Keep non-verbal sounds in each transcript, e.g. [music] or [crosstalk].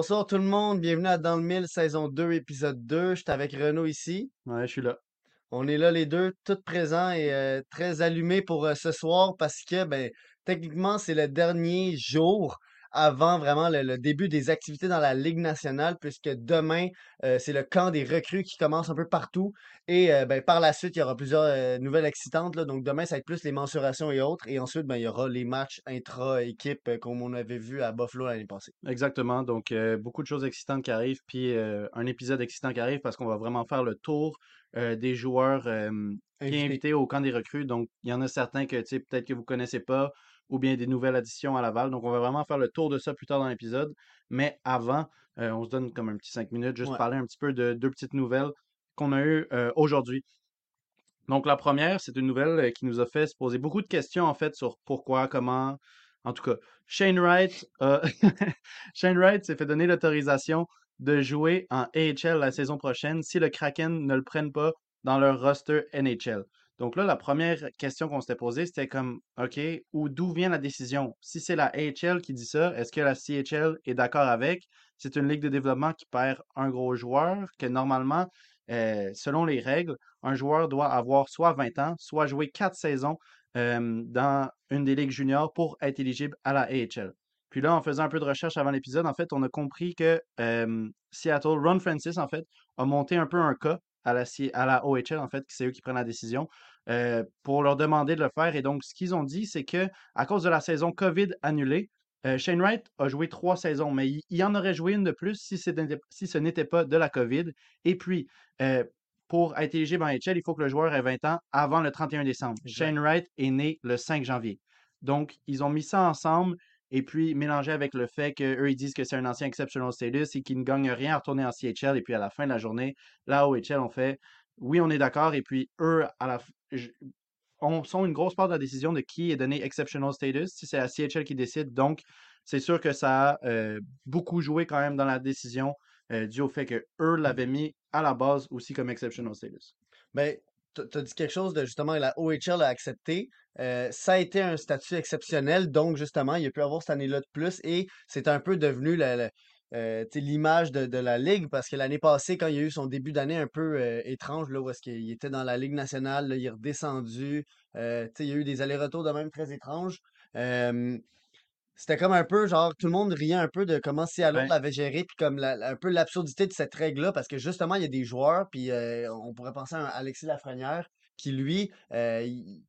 Bonsoir tout le monde, bienvenue à Dans le Mille, saison 2, épisode 2. Je suis avec Renaud ici. Ouais, je suis là. On est là les deux, tous présents et euh, très allumés pour euh, ce soir parce que, ben, techniquement, c'est le dernier jour avant vraiment le, le début des activités dans la Ligue nationale, puisque demain, euh, c'est le camp des recrues qui commence un peu partout. Et euh, ben, par la suite, il y aura plusieurs euh, nouvelles excitantes. là. Donc demain, ça va être plus les mensurations et autres. Et ensuite, ben, il y aura les matchs intra-équipe comme on avait vu à Buffalo l'année passée. Exactement. Donc, beaucoup de choses excitantes qui arrivent, puis un épisode excitant qui arrive parce qu'on va vraiment faire le tour des joueurs qui est Invité. au camp des recrues. Donc, il y en a certains que, peut-être que vous connaissez pas, ou bien des nouvelles additions à Laval. Donc, on va vraiment faire le tour de ça plus tard dans l'épisode. Mais avant, euh, on se donne comme un petit cinq minutes, juste Ouais. parler un petit peu de deux petites nouvelles qu'on a eues euh, aujourd'hui. Donc, la première, c'est une nouvelle euh, qui nous a fait se poser beaucoup de questions, en fait, sur pourquoi, comment. En tout cas, Shane Wright, [laughs] Shane Wright s'est fait donner l'autorisation de jouer en AHL la saison prochaine si le Kraken ne le prenne pas dans leur roster NHL. Donc là, la première question qu'on s'était posée, c'était comme, OK, où d'où vient la décision? Si c'est la AHL qui dit ça, est-ce que la CHL est d'accord avec? C'est une ligue de développement qui perd un gros joueur, que normalement, euh, selon les règles, un joueur doit avoir soit 20 ans, soit jouer quatre saisons dans une des ligues juniors pour être éligible à la AHL. Puis là, en faisant un peu de recherche avant l'épisode, en fait, on a compris que Seattle, Ron Francis, en fait, a monté un peu un cas à la, à la OHL, en fait, c'est eux qui prennent la décision, euh, pour leur demander de le faire. Et donc, ce qu'ils ont dit, c'est que à cause de la saison COVID annulée, euh, Shane Wright a joué trois saisons, mais il, il en aurait joué une de plus si, si ce n'était pas de la COVID. Et puis, euh, pour être éligible en HL, il faut que le joueur ait 20 ans avant le 31 décembre. Shane Wright est né le 5 janvier. Donc, ils ont mis ça ensemble et puis mélangé avec le fait qu'eux, ils disent que c'est un ancien exceptional status et qu'ils ne gagnent rien à retourner en CHL. Et puis, à la fin de la journée, la OHL, on fait oui, on est d'accord. Et puis, eux, à la on, sont une grosse part de la décision de qui est donné exceptional status. Si c'est la CHL qui décide, donc c'est sûr que ça a euh, beaucoup joué quand même dans la décision euh, dû au fait que eux l'avaient mis à la base aussi comme exceptional status. Ben, t'as t'as dit quelque chose de justement la OHL a accepté. Euh, ça a été un statut exceptionnel, donc justement, il a pu avoir cette année-là de plus et c'est un peu devenu la- la- euh, l'image de, de la Ligue parce que l'année passée, quand il y a eu son début d'année un peu euh, étrange, là, où est-ce qu'il était dans la Ligue nationale, là, il est redescendu, euh, il y a eu des allers-retours de même très étranges. C'était comme un peu genre tout le monde riait un peu de comment Seattle Ouais. l'avait géré puis comme la- un peu l'absurdité de cette règle-là parce que justement il y a des joueurs puis on pourrait penser à un Alexis Lafrenière qui lui il,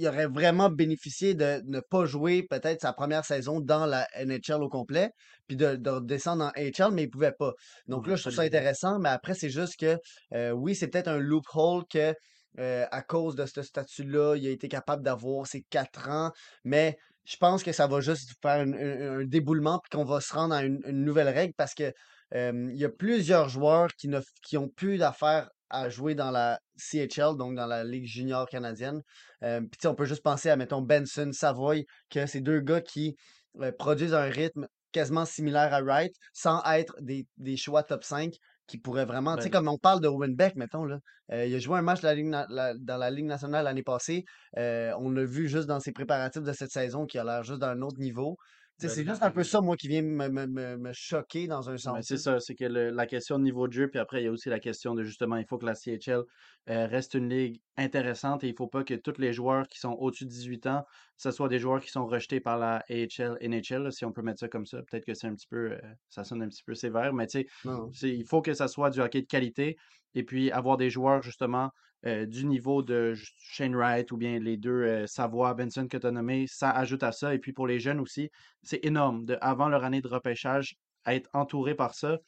il aurait vraiment bénéficié de ne pas jouer peut-être sa première saison dans la NHL au complet puis de, de redescendre en HL mais il pouvait pas. Donc là je trouve ça intéressant mais après c'est juste que euh, oui c'est peut-être un loophole que euh, à cause de ce statut-là il a été capable d'avoir ses quatre ans mais je pense que ça va juste faire un, un- un déboulement puis qu'on va se rendre à une, une nouvelle règle parce que euh, il y a plusieurs joueurs qui ne qui ont plus d'affaires à jouer dans la CHL, donc dans la Ligue junior canadienne. Euh, puis on peut juste penser à, mettons, Benson, Savoy, que c'est deux gars qui euh, produisent un rythme quasiment similaire à Wright, sans être des, des choix top 5 qui pourraient vraiment... Tu sais, Ben, comme on parle de Owen Beck, mettons, là. euh, il a joué un match de la Ligue na- la- dans la Ligue nationale l'année passée. On l'a vu juste dans ses préparatifs de cette saison qui a l'air juste d'un autre niveau. Ben, c'est juste un peu ça, moi, qui vient me, me, me, me choquer dans un Ben, sens. c'est ça, c'est que le- la question de niveau de jeu, puis après, il y a aussi la question de justement, il faut que la CHL euh, reste une ligue intéressante et il ne faut pas que tous les joueurs qui sont au-dessus de 18 ans, ce soit des joueurs qui sont rejetés par la AHL, NHL, là, si on peut mettre ça comme ça. Peut-être que c'est un petit peu, euh, ça sonne un petit peu sévère, mais tu sais, il faut que ça soit du hockey de qualité et puis avoir des joueurs justement euh, du niveau de Shane Wright ou bien les deux euh, Savoie, Benson que tu as nommé, ça ajoute à ça. Et puis pour les jeunes aussi, c'est énorme de, avant leur année de repêchage, être entouré par ça.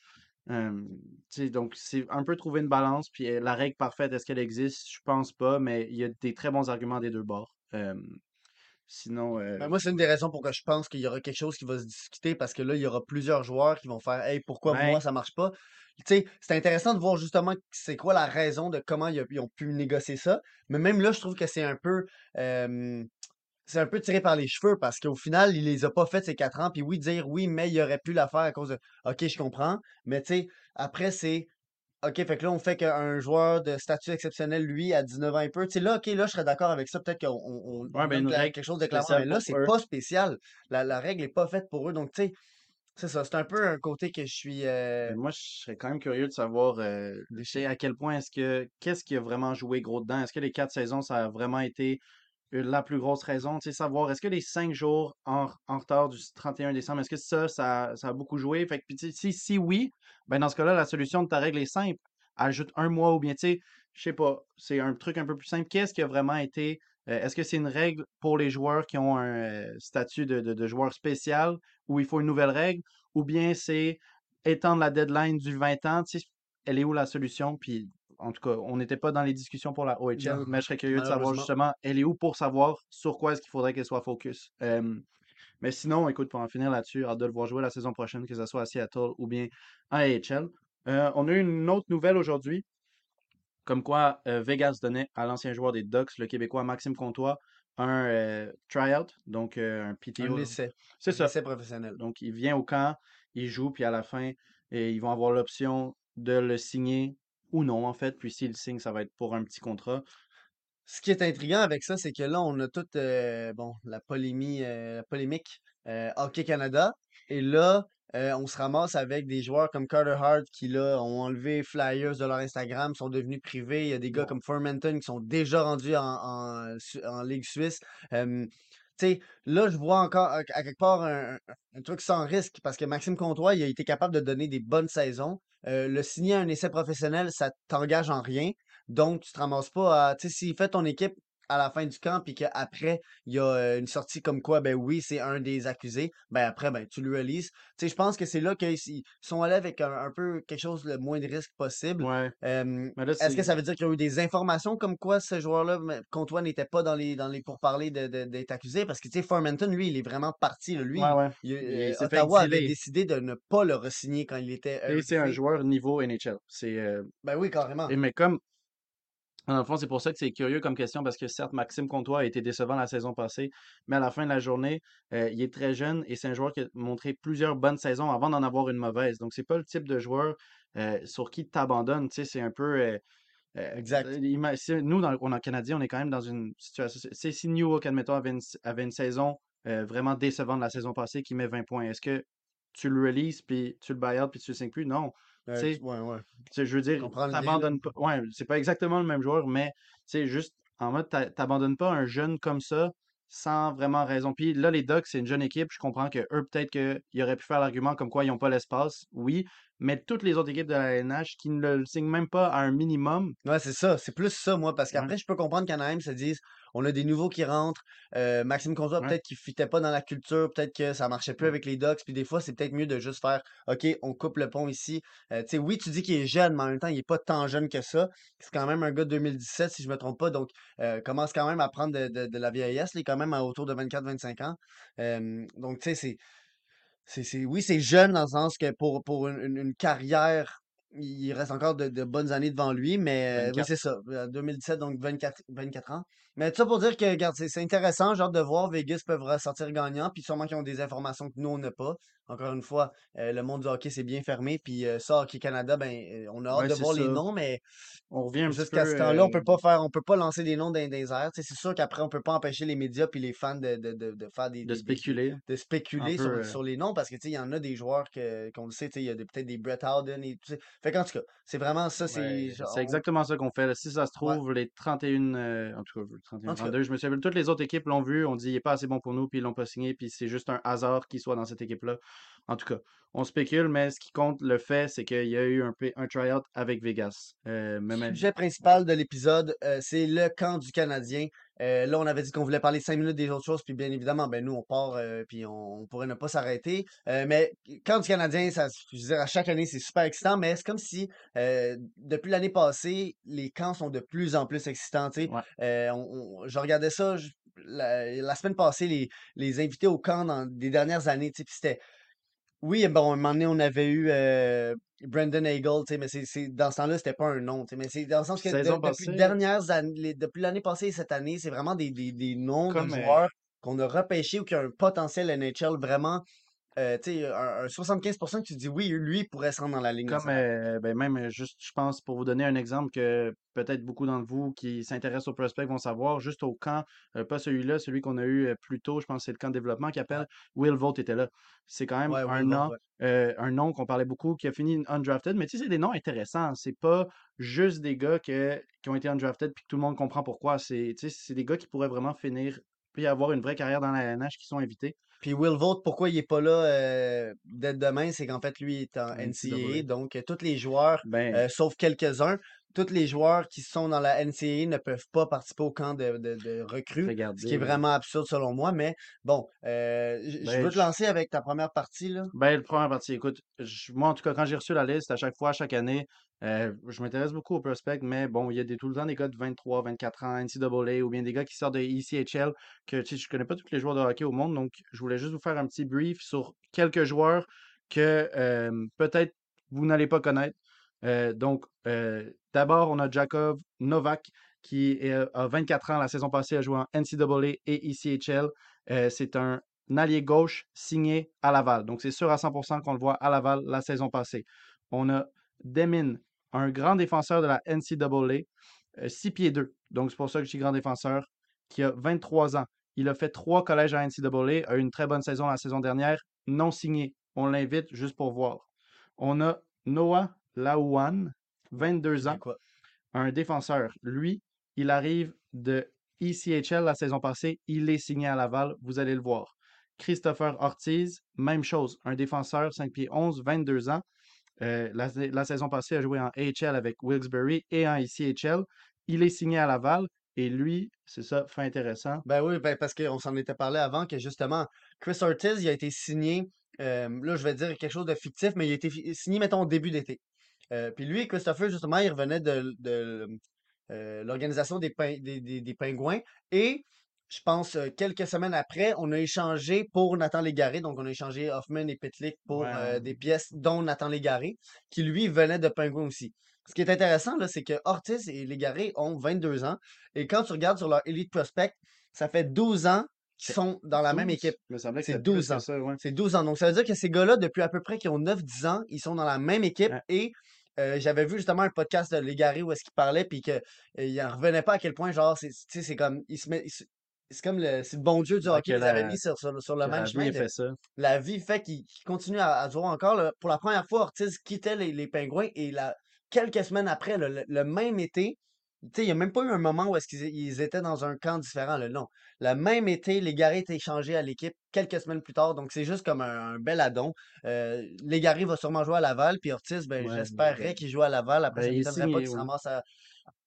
Donc, c'est un peu trouver une balance. Puis euh, la règle parfaite, est-ce qu'elle existe? Je pense pas, mais il y a des très bons arguments des deux bords. Euh, sinon, euh, Ben, moi, c'est une des raisons pour que je pense qu'il y aura quelque chose qui va se discuter parce que là, il y aura plusieurs joueurs qui vont faire Hey, pourquoi ben, moi ça marche pas? Tu sais, c'est intéressant de voir justement c'est quoi la raison de comment ils, ont pu négocier ça. Mais même là, je trouve que c'est un peu euh, c'est un peu tiré par les cheveux parce qu'au final, il les a pas fait ces quatre ans. Puis oui, dire oui, mais il aurait pu la faire à cause de OK, je comprends. Mais tu sais, après, c'est OK, fait que là, on fait qu'un joueur de statut exceptionnel, lui, à 19 ans et peu, tu sais, là, OK, là, je serais d'accord avec ça. Peut-être qu'on on, on ouais, ben règle quelque chose de clairement, mais là, c'est pas spécial. La, la règle est pas faite pour eux. Donc, tu sais, C'est ça, c'est un peu un côté que je suis. Euh, moi, je serais quand même curieux de savoir, euh, à quel point est-ce que, qu'est-ce qui a vraiment joué gros dedans? Est-ce que les quatre saisons, ça a vraiment été la plus grosse raison? Sais, savoir, est-ce que les cinq jours en, retard du 31 décembre, est-ce que ça, ça, a beaucoup joué? Fait que, si, si oui, ben dans ce cas-là, la solution de ta règle est simple. Ajoute un mois ou bien, tu sais, je sais pas, c'est un truc un peu plus simple. Qu'est-ce qui a vraiment été, est-ce que c'est une règle pour les joueurs qui ont un statut de, de, joueur spécial où il faut une nouvelle règle? Ou bien c'est étendre la deadline du 20 ans, elle est où la solution? Puis, en tout cas, on n'était pas dans les discussions pour la OHL, Non, mais je serais curieux de savoir justement, elle est où pour savoir sur quoi est-ce qu'il faudrait qu'elle soit focus. Euh, mais sinon, écoute, pour en finir là-dessus, hâte de le voir jouer la saison prochaine, que ce soit à Seattle ou bien à AHL. Euh, on a eu une autre nouvelle aujourd'hui, comme quoi euh, Vegas donnait à l'ancien joueur des Ducks, le Québécois Maxime Comtois, un euh, tryout, donc euh, un Un PTO. là. essai. C'est Un ça. essai professionnel. Donc, il vient au camp, il joue, puis à la fin, et ils vont avoir l'option de le signer ou non, en fait. Puis s'il signe, ça va être pour un petit contrat. Ce qui est intriguant avec ça, c'est que là, on a toute euh, bon, la polémie, euh, la polémique euh, Hockey Canada. Et là, on se ramasse avec des joueurs comme Carter Hart qui, là, ont enlevé flyers de leur Instagram, sont devenus privés. Il y a des gars comme Formenton qui sont déjà rendus en, en, en Ligue suisse. Tu sais, là, je vois encore à, quelque part un truc sans risque parce que Maxime Comtois, il a été capable de donner des bonnes saisons. Le signer à un essai professionnel, ça t'engage en rien. Donc, tu te ramasses pas à. Tu sais, s'il fait ton équipe à la fin du camp, puis qu'après, il y a une sortie comme quoi, ben oui, c'est un des accusés, ben après, ben tu le releases. Tu sais, je pense que c'est là qu'ils ils sont allés avec un, un peu quelque chose le moins de risque possible. Ouais. Euh, est-ce que ça veut dire qu'il y a eu des informations comme quoi ce joueur-là, Comtois, n'était pas dans les, dans les pourparlers d'être accusé? Parce que, tu sais, Formenton, lui, il est vraiment parti. là. Ouais, Lui, ouais. il- Il Ottawa avait décidé de ne pas le re-signer quand il était euh, Et c'est un joueur niveau NHL. C'est. euh, Ben oui, carrément. Et mais comme. Dans le fond, c'est pour ça que c'est curieux comme question, parce que certes, Maxime Comtois a été décevant la saison passée, mais à la fin de la journée, euh, il est très jeune et c'est un joueur qui a montré plusieurs bonnes saisons avant d'en avoir une mauvaise. Donc, c'est pas le type de joueur euh, sur qui tu t'abandonnes. Tu sais, c'est un peu. euh, Exact. nous, dans, on, en Canadien, on est quand même dans une situation. C'est si New York, admettons, avait une, avait une saison vraiment décevante la saison passée qui met 20 points, est-ce que tu le releases, puis tu le buy out, puis tu le signes plus? Non. Euh, ouais, ouais. je veux dire, t'abandonnes pas. Ouais, c'est pas exactement le même joueur, mais tu sais, juste en mode, t'a- t'abandonnes pas un jeune comme ça sans vraiment raison. Puis là, les Ducks, c'est une jeune équipe. Je comprends que eux, peut-être qu'ils auraient pu faire l'argument comme quoi ils n'ont pas l'espace. Oui, mais toutes les autres équipes de la LNH qui ne le signent même pas à un minimum. Ouais, c'est ça. C'est plus ça, moi, parce Ouais, qu'après, je peux comprendre qu'Anaheim se dise, on a des nouveaux qui rentrent. euh, Maxime Comtois, ouais, peut-être qu'il fitait pas dans la culture, peut-être que ça marchait plus avec les Ducks. Puis des fois, c'est peut-être mieux de juste faire, OK, on coupe le pont ici. Euh, tu sais, oui, tu dis qu'il est jeune, mais en même temps, il est pas tant jeune que ça. C'est quand même un gars de 2017, si je me trompe pas. Donc, euh, commence quand même à prendre de, de- de la vieillesse. Il est quand même à autour de 24-25 ans. Euh, donc, tu sais, c'est. C'est, c'est, oui, c'est jeune dans le sens que pour, pour une, une- carrière, il reste encore de, de bonnes années devant lui, mais oui, 24. c'est ça. euh, 2017, donc 24, 24 ans. Mais tout ça pour dire que, regarde, c'est, intéressant, genre de voir Vegas peuvent ressortir gagnant, puis sûrement qu'ils ont des informations que nous, on n'a pas. Encore une fois, euh, le monde du hockey, c'est bien fermé, puis euh, ça, Hockey Canada, ben, euh, on a hâte Ouais, de voir les noms, mais On revient jusqu'à ce temps-là, on peut pas faire, on peut pas lancer des noms dans, dans les airs. C'est sûr qu'après, on peut pas empêcher les médias puis les fans de, de, de, de faire des, de des, des- des- spéculer de spéculer sur, sur les noms parce que tu sais, il y en a des joueurs qu'on le sait, tu sais, il y a peut-être des Brett Howden et tout ça. Fait qu'en tout cas, c'est vraiment ça, c'est Ouais, on- exactement ça qu'on fait. là. Si ça se ouais, trouve, les 31, euh, en tout cas, le 31, en tout cas, 32, je me souviens, toutes les autres équipes l'ont vu, on dit il est pas assez bon pour nous, puis ils l'ont pas signé, puis c'est juste un hasard qu'il soit dans cette équipe-là. En tout cas, on spécule, mais ce qui compte, le fait, c'est qu'il y a eu un, un tryout avec Vegas. Euh, mais même- sujet principal de l'épisode, euh, c'est le camp du Canadien. Euh, là, on avait dit qu'on voulait parler cinq minutes des autres choses, puis bien évidemment, ben nous, on part, euh, puis on, on pourrait ne pas s'arrêter. Euh, mais camp du Canadien, ça, je veux dire, à chaque année, c'est super excitant, mais c'est comme si, euh, depuis l'année passée, les camps sont de plus en plus excitants, tu sais. Ouais. Euh, on- on- je regardais ça je- la, la semaine passée, les, les invités au camp dans des dernières années, c'était oui, bon, à un moment donné, on avait eu euh, Brendan Hagel, tu sais, mais c'est, c'est- dans ce temps-là, c'était pas un nom, tu sais, mais c'est dans le sens que de- Saison depuis passée, dernières années, les- depuis l'année passée et cette année, c'est vraiment des, des, des noms de comme euh, joueurs qu'on a repêchés ou qui ont un potentiel NHL vraiment euh, tu sais, un, un 75% que tu dis oui, lui, pourrait se rendre dans la Ligue Comme euh, ben même euh, juste, je pense, pour vous donner un exemple que peut-être beaucoup d'entre vous qui s'intéressent au prospect vont savoir, juste au camp, euh, pas celui-là, celui qu'on a eu euh, plus tôt, je pense que c'est le camp de développement qui appelle, Will Vogt était là. C'est quand même ouais, un nom, ouais. euh, un nom qu'on parlait beaucoup, qui a fini undrafted, mais tu sais, c'est des noms intéressants. C'est pas juste des gars que- qui ont été undrafted puis que tout le monde comprend pourquoi. C'est des gars qui pourraient vraiment finir puis avoir une vraie carrière dans la LNH qui sont invités. Puis Will Vogt, pourquoi il est pas là euh, dès demain, c'est qu'en fait, lui, il est en NCAA. NCAA. Donc, euh, tous les joueurs, Ben, euh, sauf quelques-uns, tous les joueurs qui sont dans la NCAA ne peuvent pas participer au camp de, de, de recrues, ce qui est vraiment absurde selon moi. Mais bon, euh, je ben, veux te lancer avec ta première partie, là. Ben, le première partie, écoute, je- moi, en tout cas, quand j'ai reçu la liste, à chaque fois, chaque année, euh, je m'intéresse beaucoup au prospect, mais bon, il y a des, tout le temps des gars de 23, 24 ans, NCAA, ou bien des gars qui sortent de ECHL, que, tu sais, je connais pas tous les joueurs de hockey au monde, donc je voulais juste vous faire un petit brief sur quelques joueurs que euh, peut-être vous n'allez pas connaître. Euh, donc, euh, d'abord, on a Jakov Novak, qui euh, a 24 ans. La saison passée, a joué en NCAA et ECHL. Euh, c'est un allié gauche signé à Laval. Donc, c'est sûr à 100% qu'on le voit à Laval la saison passée. On a Demin, un grand défenseur de la NCAA, euh, 6 pieds 2. Donc, c'est pour ça que je suis grand défenseur, qui a 23 ans. Il a fait trois collèges à NCAA, a eu une très bonne saison la saison dernière, non signé. On l'invite juste pour voir. On a Noah Laouane, 22 ans, quoi? un défenseur. Lui, il arrive de ECHL la saison passée. Il est signé à Laval. Vous allez le voir. Christopher Ortiz, même chose. Un défenseur, 5 pieds 11, 22 ans. Euh, la, la saison passée, a joué en AHL avec Wilkes-Barre et en ECHL. Il est signé à Laval. Et lui, c'est ça, fait intéressant. Ben oui, ben parce qu'on s'en était parlé avant que justement, Chris Ortiz, il a été signé, euh, là je vais dire quelque chose de fictif, mais il a été signé, mettons, au début d'été. Euh, puis lui, Christopher, justement, il revenait de, de, euh, l'organisation des, des, des- des Pingouins. Et je pense euh, quelques semaines après, on a échangé pour Nathan Légaré. Donc, on a échangé Hoffman et Pitlick pour euh, des pièces, dont Nathan Légaré, qui lui venait de Pingouins aussi. Ce qui est intéressant, là, c'est que Ortiz et Légaré ont 22 ans. Et quand tu regardes sur leur Elite Prospect, ça fait 12 ans qu'ils sont dans la même 12? équipe. C'est c'était plus 12 que ans. ouais. C'est 12 ans. Donc, ça veut dire que ces gars-là, depuis à peu près qu'ils ont 9-10 ans, ils sont dans la même équipe. Ouais. Et euh, j'avais vu justement un podcast de Légaré où est-ce qu'il parlait, puis qu'il n'en revenait pas à quel point, genre, c'est tu sais, c'est comme, il se met, il c'est comme le, c'est le bon Dieu du Ouais, hockey les avait mis sur, sur, sur le même la vie fait ça. la vie fait qu'il continue à, à jouer encore. là. Pour la première fois, Ortiz quittait les, les Pingouins et la, quelques semaines après, le, le même été, sais, il n'y a même pas eu un moment où est-ce qu'ils ils étaient dans un camp différent. Là, non. Le même été, Légaré est échangé à l'équipe quelques semaines plus tard. Donc, c'est juste comme un, un bel addon. Euh, Légaré va sûrement jouer à Laval. Puis Ortiz, ben, Ouais, j'espérais ben, qu'il joue à Laval. Après, ben, ça ne pas qu'il se ouais. ramasse à-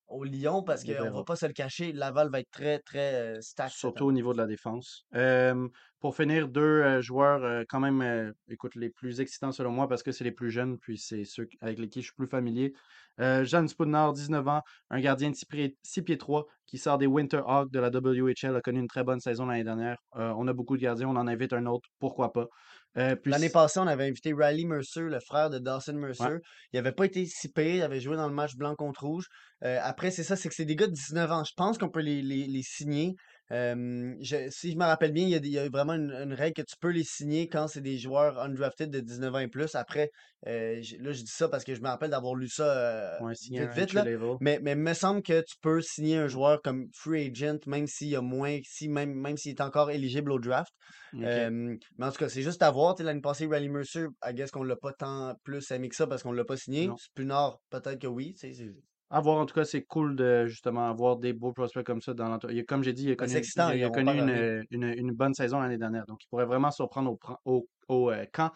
au Lyon parce On qu'on ne va pas se le cacher. Laval va être très, très euh, stack Surtout au niveau de la défense. Euh, pour finir, deux joueurs quand même, écoute, les plus excitants selon moi parce que c'est les plus jeunes, puis c'est ceux avec lesquels je suis plus familier. Jeanne Spudnar, 19 ans, un gardien de 6 pieds, 6 pieds 3 qui sort des Winter Hawks de la WHL, a connu une très bonne saison l'année dernière. On a beaucoup de gardiens, on en invite un autre, pourquoi pas? Euh, puis, L'année passée, on avait invité Riley Mercer, le frère de Dawson ouais, Mercer. Il avait pas été si pire, il avait joué dans le match blanc contre rouge. Euh, après, c'est ça, c'est que c'est des gars de 19 ans. Je pense qu'on peut les, les, les signer. Euh, je- si je me rappelle bien, il y a, des- il y a vraiment une, une règle que tu peux les signer quand c'est des joueurs undrafted de 19 ans et plus. Après, euh, j- là, je dis ça parce que je me rappelle d'avoir lu ça euh, ouais, signer vite, un vite, entry là. level. Mais, mais il me semble que tu peux signer un joueur comme free agent, même s'il y a moins, si, même, même s'il est encore éligible au draft. Ok. Euh, mais en tout cas, c'est juste à voir. Tu sais, L'année passée, Riley Mercer, I guess qu'on l'a pas tant plus aimé que ça parce qu'on l'a pas signé. Non. Spinard, peut-être que oui. tu sais, c'est À voir, en tout cas, c'est cool de justement avoir des beaux prospects comme ça dans l'entourage. Comme j'ai dit, il a ben, connu, excitant, il a- connu une, euh, une, une bonne saison l'année dernière. Donc, il pourrait vraiment surprendre au, au, au, euh, camp.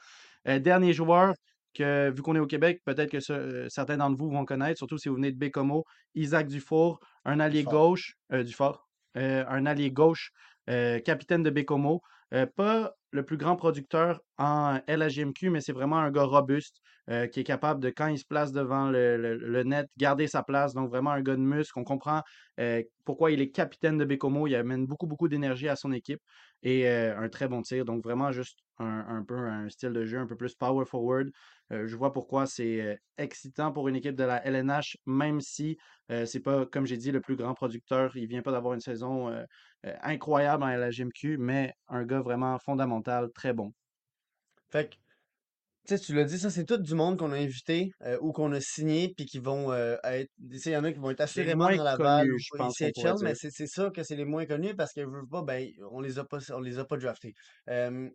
Euh, dernier joueur que, vu qu'on est au Québec, peut-être que ce- euh, certains d'entre vous vont connaître, surtout si vous venez de Bécomo, Isaac Dufour, un allié gauche, Dufort, un allié gauche, capitaine de Bécomo. Pas le plus grand producteur en LHJMQ, mais c'est vraiment un gars robuste euh, qui est capable de, quand il se place devant le, net, garder sa place. Donc, vraiment un gars de muscle. On comprend euh, pourquoi il est capitaine de Bécomo. Il amène beaucoup, beaucoup d'énergie à son équipe et euh, un très bon tir. Donc, vraiment juste un, peu un style de jeu un peu plus power forward. Je vois pourquoi c'est excitant pour une équipe de la LNH, même si c'est pas, comme j'ai dit, le plus grand producteur. Il vient pas d'avoir une saison incroyable en LHJMQ, mais un gars vraiment fondamental, très bon. Fait que, tu sais, tu l'as dit, ça, c'est tout du monde qu'on a invité euh, ou qu'on a signé, puis qui vont euh, être. Tu sais, il y en a qui vont être assurément dans je pense pourrait Chell, mais c'est c'est ça que c'est les moins connus parce que, veux, pas, ben, on les a pas, on les a pas draftés. Euh,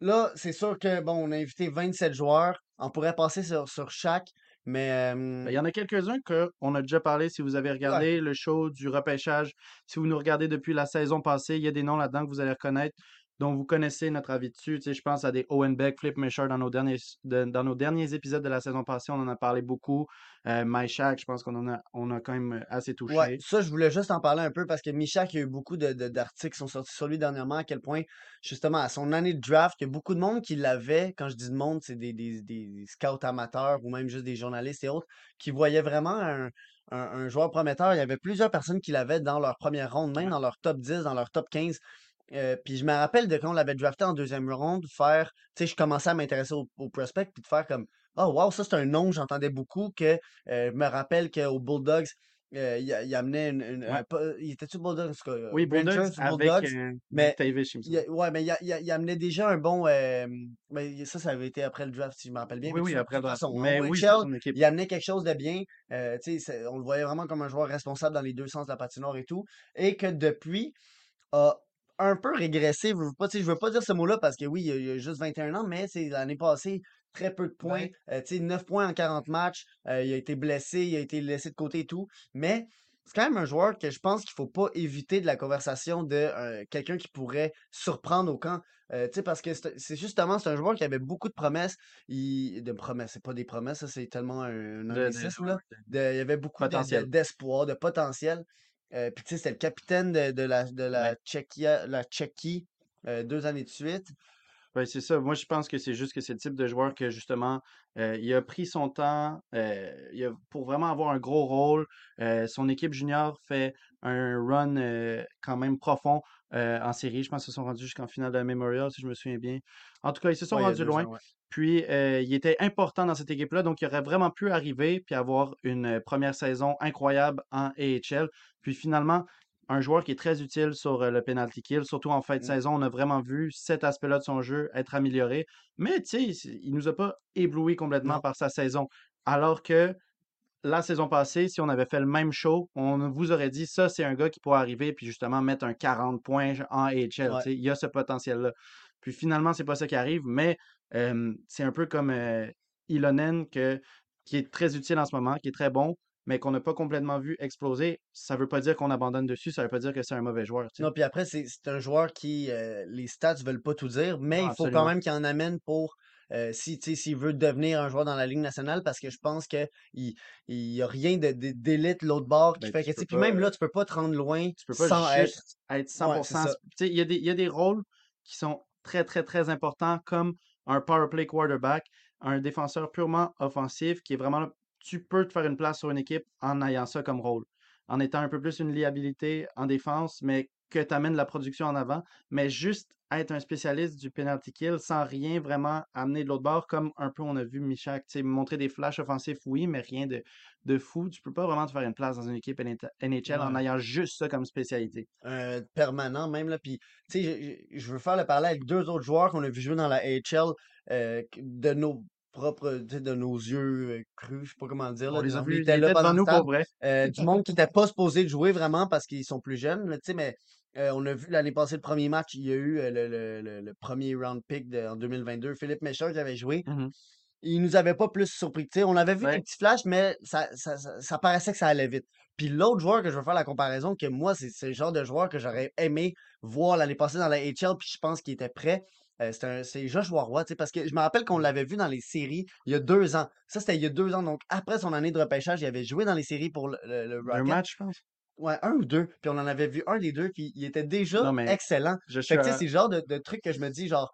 là, c'est sûr que, bon, on a invité 27 joueurs. On pourrait passer sur, sur chaque, mais. Ben, euh, Il y en a quelques-uns qu'on a déjà parlé. Si vous avez ouais, regardé le show du repêchage, si vous nous regardez depuis la saison passée, il y a des noms là-dedans que vous allez reconnaître, dont vous connaissez notre avis dessus. Tu sais, je pense à des Owen Beck, Flip Mesher dans nos derniers, de- dans nos derniers épisodes de la saison passée. On en a parlé beaucoup. Euh, je pense qu'on en a, on a quand même assez Ouais, touché. ça, je voulais juste en parler un peu parce que Michak, il y a eu beaucoup d'articles qui sont sortis sur lui dernièrement, à quel point, justement, à son année de draft, il y a beaucoup de monde qui l'avait. Quand je dis de monde, c'est des, des, des scouts amateurs ou même juste des journalistes et autres, qui voyaient vraiment un, un, un joueur prometteur. Il y avait plusieurs personnes qui l'avaient dans leur première ronde, même dans leur top 10, dans leur top 15. Euh, puis je me rappelle de quand on l'avait drafté en deuxième ronde, faire, tu sais, je commençais à m'intéresser au, au prospect, puis de faire comme, oh wow, ça c'est un nom que j'entendais beaucoup, que euh, je me rappelle qu'aux Bulldogs, euh, il, il amenait une, une- Ouais. un il était-tu Bulldog? En tout cas, euh, Oui, Bulldogs avec Bulldogs, euh, mais il ouais, mais il, amenait déjà un bon. ben, ça, ça avait été après le draft, si je me rappelle bien. Oui, Mais oui, après le draft. en Mais oui, son équipe. il amenait quelque chose de bien. Tu sais, c'est- on le voyait vraiment comme un joueur responsable dans les deux sens de la patinoire et tout. Et que depuis, a un peu régressé. Je veux pas, je veux pas dire ce mot-là parce que oui, il a, il a juste 21 ans, mais c'est l'année passée, très peu de points. Ouais. Euh, tu sais, 9 points en 40 matchs. Euh, il a été blessé, il a été laissé de côté et tout. Mais c'est quand même un joueur que je pense qu'il faut pas éviter de la conversation de euh, quelqu'un qui pourrait surprendre au camp. Euh, parce que c'est justement, c'est un joueur qui avait beaucoup de promesses. Il, de promesses, c'est pas des promesses, c'est tellement un, un De, de, là. de il y avait beaucoup d'espoir, de potentiel. Euh, puis tu sais, c'était le capitaine de, de la, de Ouais. la Tchéquia- la Tchéquie euh, deux années de suite. Ouais, c'est ça. Moi, je pense que c'est juste que c'est le type de joueur que, justement, euh, il a pris son temps euh, il a- pour vraiment avoir un gros rôle. Son équipe junior fait un run quand même profond en série. Je pense qu'ils se sont rendus jusqu'en finale de la Memorial, si je me souviens bien. En tout cas, ils se sont Ouais, rendus loin. ans, ouais. Puis, euh, il était important dans cette équipe-là, donc il aurait vraiment pu arriver puis avoir une première saison incroyable en AHL. Puis finalement, un joueur qui est très utile sur euh, le penalty kill, surtout en fin de Mm. saison, on a vraiment vu cet aspect-là de son jeu être amélioré. Mais tu sais, il nous a pas ébloui complètement Non. par sa saison. Alors que la saison passée, si on avait fait le même show, on vous aurait dit ça, c'est un gars qui pourrait arriver puis justement mettre un 40 points en AHL. Ouais. Il y a ce potentiel-là. Puis finalement, c'est pas ça qui arrive, mais c'est un peu comme Ilonen que, qui est très utile en ce moment, qui est très bon, mais qu'on n'a pas complètement vu exploser. Ça veut pas dire qu'on abandonne dessus, ça veut pas dire que c'est un mauvais joueur. tu sais. Non, puis après, c'est c'est un joueur qui, euh, les stats veulent pas tout dire, mais Non, il faut quand même qu'il en amène pour, euh, si, s'il veut devenir un joueur dans la Ligue nationale, parce que je pense qu'il il il a rien de- de- d'élite l'autre bord qui Ben, fait que, puis même là, tu peux pas te rendre loin tu peux pas sans être, être ouais, c'est 100%. ça. sp- Tu sais, il y a des, il y a des rôles qui sont très, très, très importants, comme un power play quarterback, un défenseur purement offensif qui est vraiment là. Tu peux te faire une place sur une équipe en ayant ça comme rôle, en étant un peu plus une liabilité en défense, mais que tu amènes la production en avant, mais juste être un spécialiste du penalty kill sans rien vraiment amener de l'autre bord, comme un peu on a vu Michak, tu sais, montrer des flashs offensifs, oui, mais rien de, de fou. Tu peux pas vraiment te faire une place dans une équipe NHL en ayant juste ça comme spécialité. euh, permanent même là puis tu sais je, veux faire le parallèle avec deux autres joueurs qu'on a vu jouer dans la AHL euh, de nos sais, de nos yeux euh, crus je sais pas comment dire On là les a on vus, était là étaient devant pendant nous temps pour vrai. euh, du monde qui n'était pas supposé de jouer vraiment parce qu'ils sont plus jeunes là, mais euh, on a vu l'année passée le premier match il y a eu euh, le, le- le- le premier round pick de, en 2022 Philippe Méchard qui avait joué Mhm. il nous avait pas plus surpris. On avait vu des Ouais. petits flashs, mais ça, ça, ça, ça paraissait que ça allait vite. Puis l'autre joueur que je veux faire la comparaison, que moi, c'est le genre de joueur que j'aurais aimé voir l'année passée dans la HL, puis je pense qu'il était prêt. Euh, c'est un- c'est Joshua Roy, tu sais, parce que je me rappelle qu'on l'avait vu dans les séries il y a deux ans. Ça, c'était il y a deux ans. Donc, après son année de repêchage, il avait joué dans les séries pour le, le- le Rocket. matchs, je pense? Ouais, un ou deux. Puis on en avait vu un des deux, puis il était déjà Non, mais excellent. je Fait suis que, tu sais, c'est le genre de, de truc que je me dis, genre,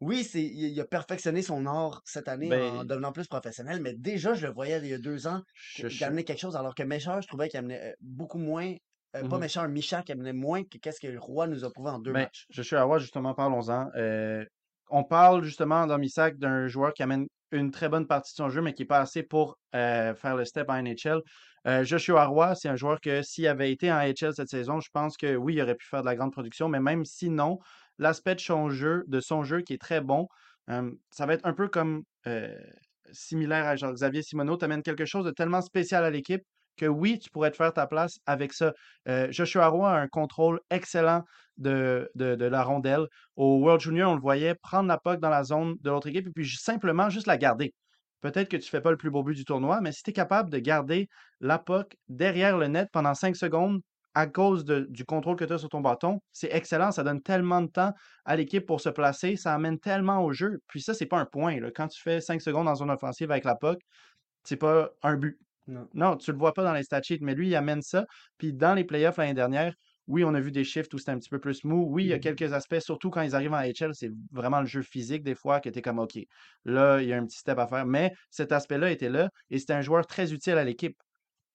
oui, c'est, il, il a perfectionné son art cette année en Ben, devenant plus professionnel, mais déjà, je le voyais il y a deux ans, je, qu'il amenait quelque chose, alors que Méchard, je trouvais qu'il amenait euh, beaucoup moins, euh, pas Mhm. Méchard, Michard, qui amenait moins que qu'est-ce que le Roi nous a prouvé en deux Ben, matchs. je suis à voir, justement, parlons-en. Euh, on parle justement dans Misak d'un joueur qui amène une très bonne partie de son jeu, mais qui n'est pas assez pour euh, faire le step en NHL. Euh, Joshua Roy, c'est un joueur que s'il avait été en NHL cette saison, je pense que oui, il aurait pu faire de la grande production, mais même si non, l'aspect de son jeu, de son jeu qui est très bon, ça va être un peu comme similaire à genre Xavier Simoneau. Tu amènes quelque chose de tellement spécial à l'équipe que oui, tu pourrais te faire ta place avec ça. Euh, Joshua Roy a un contrôle excellent de, de, la rondelle. Au World Junior, on le voyait prendre la puck dans la zone de l'autre équipe et puis simplement juste la garder. Peut-être que tu ne fais pas le plus beau but du tournoi, mais si tu es capable de garder la puck derrière le net pendant 5 secondes à cause du contrôle que tu as sur ton bâton, c'est excellent. Ça donne tellement de temps à l'équipe pour se placer. Ça amène tellement au jeu. Puis ça, c'est pas un point. Quand tu fais 5 secondes dans zone offensive avec la puck, c'est pas un but. Non. Non, tu le vois pas dans les stat sheets, mais lui, il amène ça. Puis dans les playoffs l'année dernière, oui, on a vu des shifts où c'était un petit peu plus mou. Oui, il y a Mhm. quelques aspects, surtout quand ils arrivent en HL, c'est vraiment le jeu physique des fois que tu es comme OK. Là, il y a un petit step à faire. Mais cet aspect-là était là et c'était un joueur très utile à l'équipe.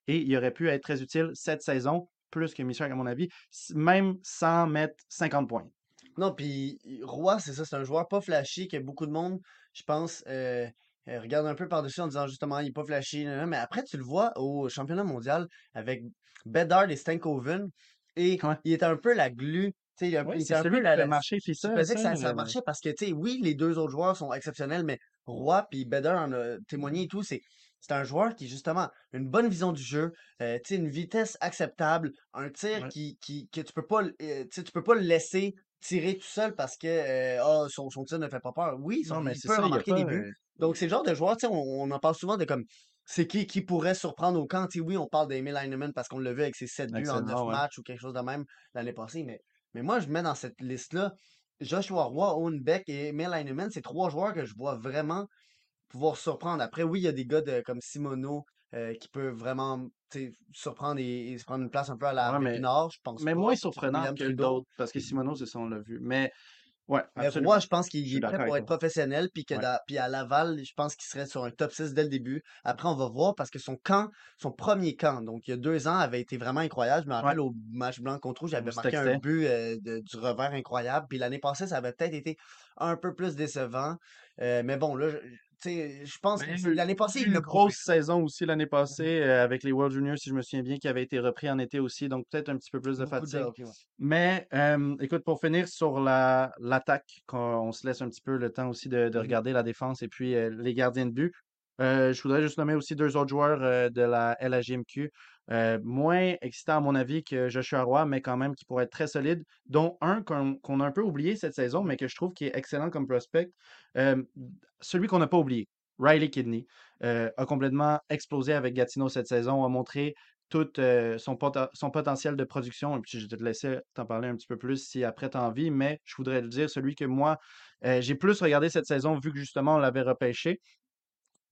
Et il aurait pu être très utile cette saison, plus que Michel, à mon avis, même sans mettre 50 points. Non, puis Roy, c'est ça, c'est un joueur pas flashy que beaucoup de monde, je pense, euh, euh, regarde un peu par-dessus en disant justement, il est pas nan, mais après, tu le vois au championnat mondial avec Bedard et Stankoven, et Ouais. il était un peu la glu, tu sais, il, un Oui, il c'est était un peu la, la- marcher tu Fissa, faisais que ça, ça, ça marchait parce que, tu sais, oui, les deux autres joueurs sont exceptionnels, mais Roy puis Bedard en a témoigné et tout, c'est c'est un joueur qui, justement, a une bonne vision du jeu, euh, une vitesse acceptable, un tir Ouais. qui, qui, que tu peux pas, euh, tu peux pas le laisser tirer tout seul parce que euh, ah, son, son tir ne fait pas peur. Oui, Non, mais il c'est peut ça, des buts. euh, Donc, c'est le genre de joueur, on, on en parle souvent de comme c'est qui qui pourrait surprendre au camp. Oui, on parle d'Emil Heinemann parce qu'on l'a vu avec ses 7 buts en 9 Excellent, ouais. matchs ou quelque chose de même l'année passée. Mais, mais moi, je mets dans cette liste-là Joshua Roy, Owen Beck et Emil Heinemann. C'est trois joueurs que je vois vraiment pouvoir surprendre. Après, oui, il y a des gars de- comme Simono euh, qui peuvent vraiment surprendre et, et se prendre une place un peu à la Ouais, Pinard, je pense mais pas. moins surprenant William que d'autres, parce que Simono, c'est ça, on l'a vu. Mais, ouais, absolument. Roy, je pense qu'il est prêt pour être professionnel, puis que Ouais. dans- puis à Laval, je pense qu'il serait sur un top 6 dès le début. Après, on va voir parce que son camp, son premier camp, donc il y a deux ans, avait été vraiment incroyable. Je me Ouais. rappelle au match blanc contre rouge, j'avais marqué un but euh, de- du revers incroyable. Puis l'année passée, ça avait peut-être été un peu plus décevant. Euh, mais bon, là, je- pense que Ben, l'année passée, il une grosse prouvé. saison aussi l'année passée euh, avec les World Juniors, si je me souviens bien, qui avait été repris en été aussi, donc peut-être un petit peu plus de Beaucoup de fatigue. hockey, ouais. Mais euh, écoute, pour finir sur la l'attaque, qu'on on se laisse un petit peu le temps aussi de, de Mhm. regarder la défense et puis euh, les gardiens de but. euh, je voudrais juste nommer aussi deux autres joueurs de la LHJMQ, euh, moins excitants à mon avis que Joshua Roy, mais quand même qui pourraient être très solides, dont un qu'on a un peu oublié cette saison, mais que je trouve qui est excellent comme prospect. Euh, celui qu'on n'a pas oublié, Riley Kidney, euh, a complètement explosé avec Gatineau cette saison, a montré tout son, potentiel de production. Et puis, je vais te laisser t'en parler un petit peu plus si après t'as envie, mais je voudrais le dire, celui que moi, j'ai plus regardé cette saison vu que justement on l'avait repêché.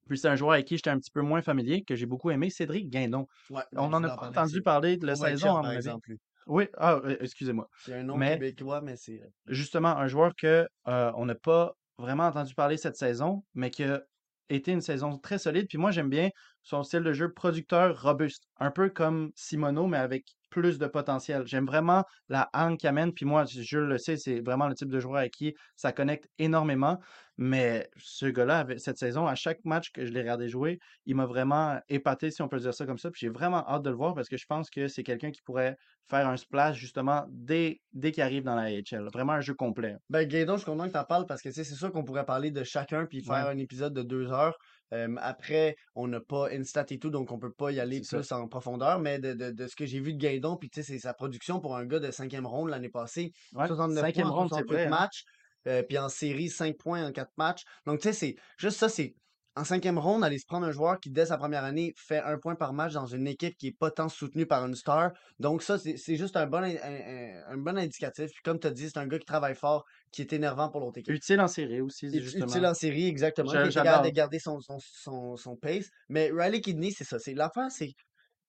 Puis c'est un joueur avec qui j'étais un petit peu moins familier, que j'ai beaucoup aimé, Cédric Guindon. Ouais, On n'en a en pas entendu parler de la saison, par mon. Oui, ah, euh, excusez-moi. A un nom Mais québécois, mais c'est. justement, un joueur que euh, on n'a pas vraiment entendu parler cette saison, mais qui a été une saison très solide. Puis moi, j'aime bien son style de jeu producteur robuste, un peu comme Simono, mais avec plus de potentiel. J'aime vraiment la hargne qu'il amène. Puis moi, je le sais, c'est vraiment le type de joueur avec qui ça connecte énormément. Mais ce gars-là, cette saison, à chaque match que je l'ai regardé jouer, il m'a vraiment épaté, si on peut dire ça comme ça. Puis j'ai vraiment hâte de le voir parce que je pense que c'est quelqu'un qui pourrait faire un splash justement dès, dès qu'il arrive dans la AHL. Vraiment un jeu complet. Ben, Gaydon, je suis content que tu en parles parce que c'est sûr qu'on pourrait parler de chacun puis Ouais, faire un épisode de deux heures. Euh, après, on n'a pas Instat et tout, donc on peut pas y aller ça. plus en profondeur. Mais de, de, de ce que j'ai vu de Gaydon, puis tu sais, c'est sa production pour un gars de cinquième ronde l'année passée. Ouais, 69 cinquième points en ronde, 68 vrai, hein? matchs. euh, puis en série, 5 points en 4 matchs. Donc, tu sais, c'est juste ça, c'est en cinquième ronde, aller se prendre un joueur qui, dès sa première année, fait un point par match dans une équipe qui est pas tant soutenue par une star. Donc, ça, c'est juste un bon, un, un- un bon indicatif. Puis, comme tu as dit, c'est un gars qui travaille fort, qui est énervant pour l'autre équipe. Utile en série aussi, Ut- Utile justement. en série, exactement, qui était capable de garder son, son, son, son pace. Mais Riley Kidney, c'est ça. C'est l'affaire, c'est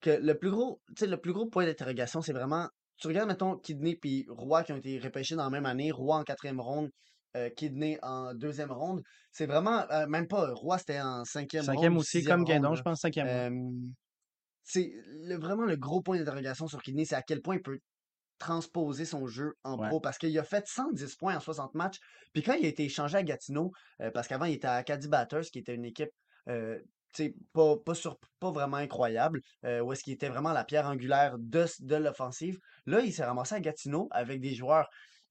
que le plus gros, tu sais, le plus gros point d'interrogation, c'est vraiment. Tu regardes, mettons, Kidney puis Roy qui ont été repêchés dans la même année, Roy en quatrième ronde, euh, Kidney en deuxième ronde. C'est vraiment, euh, même pas, Roy c'était en cinquième ronde Cinquième aussi, comme Guindon, je pense, cinquième. Euh, c'est le- vraiment le gros point d'interrogation sur Kidney, c'est à quel point il peut transposer son jeu en Ouais. pro parce qu'il a fait 110 points en 60 matchs. Puis quand il a été échangé à Gatineau, euh, parce qu'avant il était à Acadie Batters, qui était une équipe euh, pas, pas, sur, pas vraiment incroyable, euh, où est-ce qu'il était vraiment la pierre angulaire de, de l'offensive. Là, il s'est ramassé à Gatineau avec des joueurs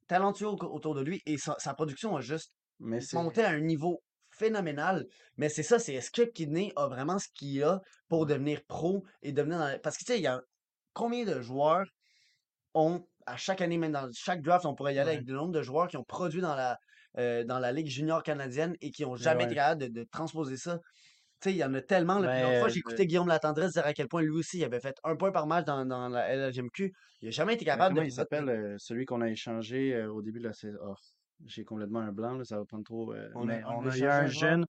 talentueux au- autour de lui et sa, sa production a juste Mais monté à un niveau phénoménal. Mais c'est ça, c'est est-ce que Kidney a vraiment ce qu'il a pour devenir pro et devenir dans la- Parce que tu sais, il y a combien de joueurs ont, à chaque année, même dans chaque draft, on pourrait y aller Ouais. avec le nombre de joueurs qui ont produit dans la, euh, dans la Ligue junior canadienne et qui ont jamais été ouais. capables de, de transposer ça? Tu sais, il y en a tellement. Là, l'autre Ben, fois, euh, j'écoutais Guillaume Latendresse dire à quel point lui aussi, il avait fait un point par match dans, dans la LGMQ. Il n'a jamais été ben, capable comment de il s'appelle, euh, celui qu'on a échangé euh, au début de la saison? Oh, j'ai complètement un blanc, là, ça va prendre trop. euh, On mais on on a un jeune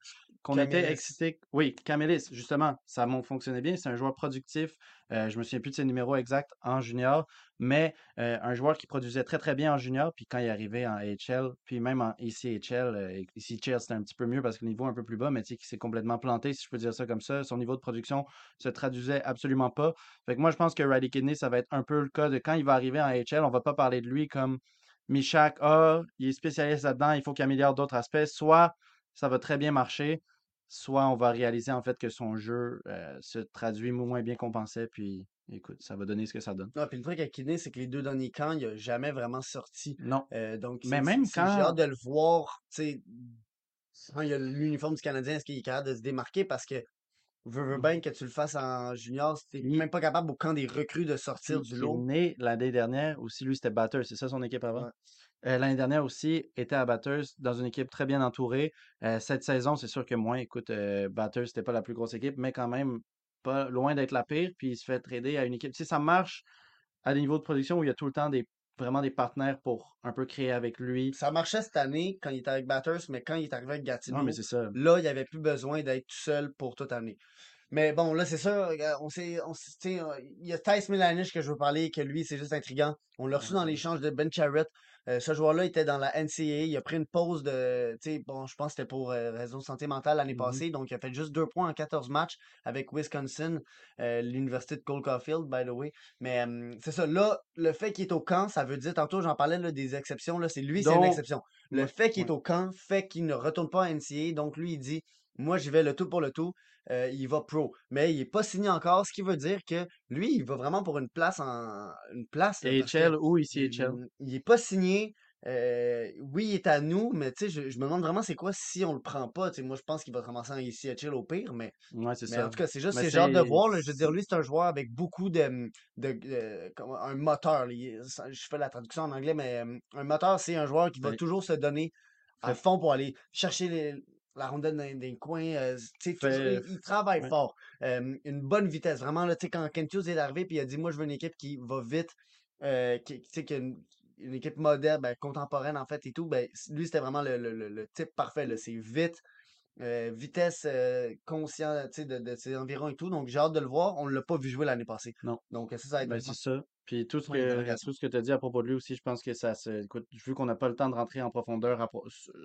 qu'on était excité. Oui, Camélis, justement, ça fonctionnait bien. C'est un joueur productif. Euh, je me souviens plus de ses numéros exacts en junior, mais euh, un joueur qui produisait très très bien en junior. Puis quand il arrivait en AHL, puis même en ECHL, euh, ECHL c'était un petit peu mieux parce que le niveau est un peu plus bas, mais tu sais, qui s'est complètement planté, si je peux dire ça comme ça. Son niveau de production se traduisait absolument pas. Fait que moi, je pense que Riley Kidney, ça va être un peu le cas de quand il va arriver en AHL, on va pas parler de lui comme Michak, ah, il est spécialiste là-dedans, il faut qu'il améliore d'autres aspects. Soit ça va très bien marcher, soit on va réaliser en fait que son jeu euh, se traduit moins bien qu'on pensait, puis écoute, ça va donner ce que ça donne. Non, puis le truc avec Kidney, c'est que les deux derniers camps, il n'a jamais vraiment sorti. Non. Euh, donc, Mais même c'est- J'ai quand- hâte de le voir, tu sais, quand il y a l'uniforme du Canadien, est-ce qu'il est capable de se démarquer? Parce que, veux, veux bien que tu le fasses en junior, t'es même pas capable au camp des recrues de sortir du lot. est né l'année dernière aussi, lui c'était Batters, c'est ça son équipe avant? Ouais. Euh, l'année dernière aussi était à Batters dans une équipe très bien entourée. Euh, cette saison, c'est sûr que moins, écoute, euh, Batters c'était pas la plus grosse équipe, mais quand même pas loin d'être la pire. Puis il se fait trader à une équipe. Sais, ça marche à des niveaux de production où il y a tout le temps des vraiment des partenaires pour un peu créer avec lui. Ça marchait cette année quand il était avec Batters, mais quand il est arrivé avec Gatineau, Non, mais c'est ça. là, il n'y avait plus besoin d'être tout seul pour toute année. Mais bon, là, c'est ça. On sait, on il y a Tice Milanish que je veux parler, que lui, c'est juste intriguant. On l'a reçu dans Ouais. l'échange de Ben Charrett. Euh, ce joueur-là était dans la NCAA. Il a pris une pause de, bon, je pense que c'était pour euh, raison de santé mentale l'année Mhm. passée. Donc, il a fait juste deux points en 14 matchs avec Wisconsin, euh, l'université de Cole Caulfield, by the way. Mais c'est ça. Là, le fait qu'il est au camp, ça veut dire, tantôt, j'en parlais là, des exceptions. Là, c'est lui, c'est une exception. Le ouais, fait qu'il est au camp fait qu'il ne retourne pas à NCAA. Donc, lui, il dit, moi, j'y vais le tout pour le tout. Euh, il va pro. Mais il n'est pas signé encore, ce qui veut dire que lui, il va vraiment pour une place en une place. là, parce que AHL ou ECHL. il, il est pas signé. Euh, oui, il est à nous, mais tu sais, je, je me demande vraiment c'est quoi si on le prend pas. Tu sais, moi, je pense qu'il va ramasser en ECHL au pire, mais, Ouais, c'est mais en ça. tout cas, c'est juste, Mais c'est genre de c'est. voir. là. je veux dire, lui, c'est un joueur avec beaucoup de, de, de- comment- un moteur. là. Il est- ça- je fais la traduction en anglais, mais euh, un moteur, c'est un joueur qui va toujours se donner à fait, fond pour aller chercher les- la rondelle dans, dans les coins. euh, il, il travaille ouais. fort. Euh, une bonne vitesse. Vraiment, là, tu sais, quand Kent Hughes est arrivé puis il a dit Moi, je veux une équipe qui va vite, euh, qui, tu sais, qui a une, une équipe moderne, ben, contemporaine en fait et tout, ben, lui, c'était vraiment le, le- le- le type parfait. C'est vite, euh, vitesse, euh, conscient de, de ses environs et tout. Donc, j'ai hâte de le voir. On ne l'a pas vu jouer l'année passée. Non. Donc, ça, ça va être Ben, c'est ça. Puis tout ce que d'interrogation. tout ce que tu as dit à propos de lui aussi, je pense que ça se. Écoute, vu qu'on n'a pas le temps de rentrer en profondeur à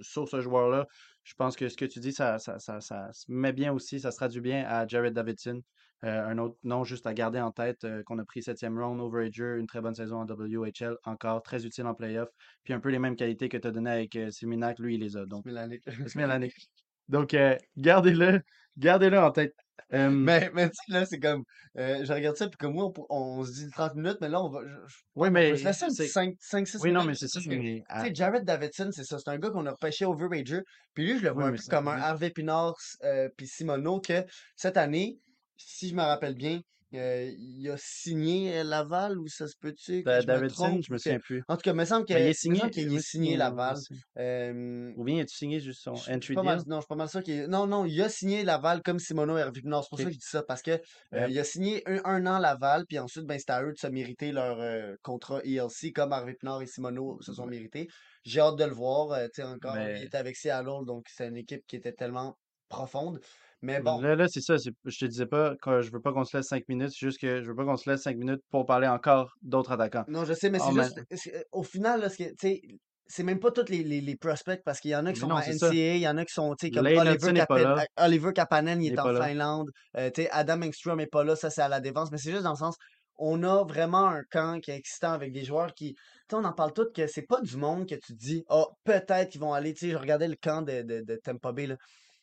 sur ce joueur-là, je pense que ce que tu dis, ça, ça, ça, ça se met bien aussi, ça se traduit bien à Jared Davidson. Euh, un autre nom juste à garder en tête, euh, qu'on a pris septième round, overager, une très bonne saison en WHL, encore très utile en playoff. Puis un peu les mêmes qualités que tu as données avec euh, Siminak, lui, il les a. Donc, Mélanique. [laughs] Donc, euh, gardez-le, gardez-le en tête. Euh, Mais, mais tu sais, là, c'est comme. euh, je regarde ça, puis comme moi, on, se dit 30 minutes, mais là, on va. je- je- oui, mais petit c'est. 5, 5 6 Oui, non, mais minutes. c'est ça. Tu sais, Jared Davidson, c'est ça. C'est un gars qu'on a repêché Overager. Puis lui, je le vois Oui, un peu comme un oui. Harvey Pinard, euh, puis Simono, que cette année, si je me rappelle bien, euh, il a signé euh, Laval, ou ça se peut-tu me Davidson, je me souviens plus. En tout cas, il me semble Ben, il est il signé, qu'il oui, est signé Laval. Euh, Ou bien, as-tu signé juste son entry mal, deal? non, je suis pas mal sûr qu'il Non, non, il a signé Laval comme Simono et Hervé Pinard. C'est pour ça que je dis ça, parce que euh, il a signé un, un an Laval, puis ensuite, ben, c'était à eux de se mériter leur euh, contrat ELC, comme Hervé Pinard et Simono se sont mérités. J'ai hâte de le voir. tu sais, encore, il Mais était avec Seattle, donc c'est une équipe qui était tellement profonde. Mais bon, là, là c'est ça. c'est- Je te disais pas que je veux pas qu'on se laisse cinq minutes. C'est juste que je veux pas qu'on se laisse cinq minutes pour parler encore d'autres attaquants. non, je sais, mais Oh, c'est juste, c'est- au final, là, ce que- tu sais, c'est même pas tous les, les, les prospects, parce qu'il y en a qui mais sont non, à c'est ça. NCAA, il y en a qui sont, tu sais, comme Oliver, n'est euh, Oliver Kapanen, il Il est n'est en. Finlande. Euh, tu sais, Adam Engstrom est pas là, ça c'est à la défense. Mais c'est juste dans le sens, on a vraiment un camp qui est excitant avec des joueurs qui, tu sais, on en parle tout que c'est pas du monde que tu te dis, ah, peut-être qu'ils vont aller, tu sais, je regardais le camp de, de, de Tampa Bay, là.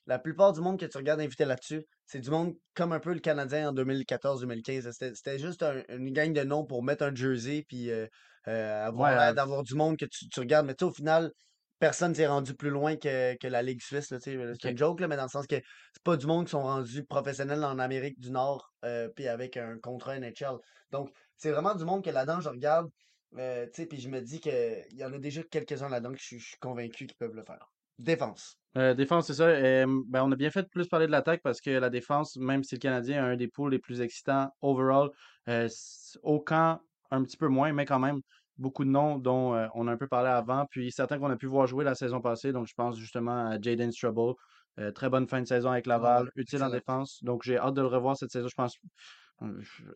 La plupart du monde que tu regardes invité là-dessus, c'est du monde comme un peu le Canadien en 2014-2015. C'était juste un- une gang de noms pour mettre un jersey puis euh, euh, avoir Ouais, euh, d'avoir du monde que tu, tu regardes. Mais tu sais, au final, personne s'est rendu plus loin que, que la Ligue suisse. sais, C'est Ok. une joke, là, mais dans le sens que c'est pas du monde qui sont rendus professionnels en Amérique du Nord euh, puis avec un contrat NHL. Donc, c'est vraiment du monde que là-dedans, je regarde, euh, puis je me dis qu'il y en a déjà quelques-uns là-dedans que je suis convaincu qu'ils peuvent le faire. Défense. Euh, défense, c'est ça. Euh, ben, on a bien fait de plus parler de l'attaque parce que la défense, même si le Canadien a un des pools les plus excitants overall, euh, au camp, un petit peu moins, mais quand même, beaucoup de noms dont euh, on a un peu parlé avant. Puis certains qu'on a pu voir jouer la saison passée. Donc, je pense justement à Jaden Strubble. Très bonne fin de saison avec Ah ouais, Laval, utile en défense. Donc, j'ai hâte de le revoir cette saison. Je pense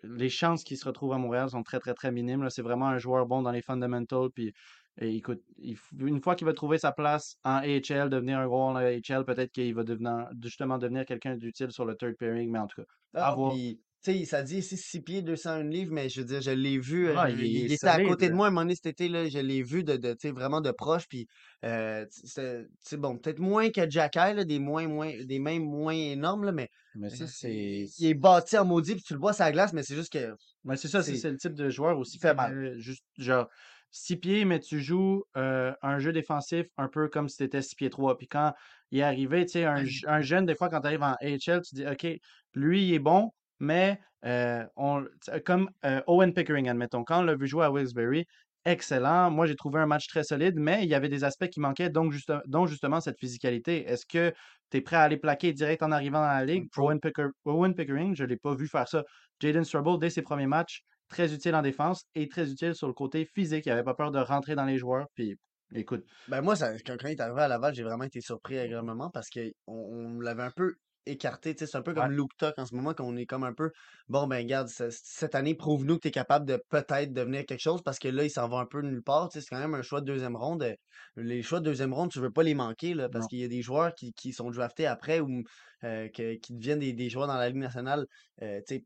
les chances qu'il se retrouve à Montréal sont très, très, très minimes. C'est vraiment un joueur bon dans les fundamentals. Puis, et écoute, il une fois qu'il va trouver sa place en AHL, devenir un gros en AHL, peut-être qu'il va devenir, justement devenir quelqu'un d'utile sur le third pairing. Mais en tout cas, à Ah, voir. puis, tu sais, ça dit ici 6 pieds, 201 livres, mais je veux dire, je l'ai vu, euh, Ah, il, il, était à côté de moi un moment donné cet été, là, je l'ai vu de, de, vraiment de proche, puis, euh, c'est bon, peut-être moins que Jacky, là, des moins, moins, des mains moins énormes, là, mais Mais ça, euh, c'est. il, est bâti en maudit, puis tu le vois sur la glace, mais c'est juste que Mais c'est ça, c'est le type de joueur aussi fait mal. juste, genre, six pieds, mais tu joues euh, un jeu défensif un peu comme si tu étais 6 pieds 3. Puis quand il est arrivé, tu sais, un, je- un jeune, des fois, quand tu arrives en AHL, tu dis, OK, lui, il est bon, mais euh, on, comme euh, Owen Pickering, admettons, quand on l'a vu jouer à Wilkes-Barre, excellent. Moi, j'ai trouvé un match très solide, mais il y avait des aspects qui manquaient, donc, juste, dont justement cette physicalité. Est-ce que tu es prêt à aller plaquer direct en arrivant dans la ligue? Owen, Picker- Owen Pickering, je ne l'ai pas vu faire ça. Jaden Strubble, dès ses premiers matchs, très utile en défense et très utile sur le côté physique. Il n'avait pas peur de rentrer dans les joueurs. Puis, écoute, Ben moi, ça, quand, quand il est arrivé à Laval, j'ai vraiment été surpris agréablement parce qu'on on l'avait un peu écarté. C'est un peu ouais, comme Luke Tuck en ce moment, qu'on est comme un peu, bon ben garde, cette année, prouve-nous que tu es capable de peut-être devenir quelque chose parce que là, il s'en va un peu nulle part. C'est quand même un choix de deuxième ronde. Les choix de deuxième ronde, tu veux pas les manquer là, parce qu'il y a des joueurs qui, qui sont draftés après ou euh, que- qui deviennent des, des joueurs dans la Ligue nationale euh, sais,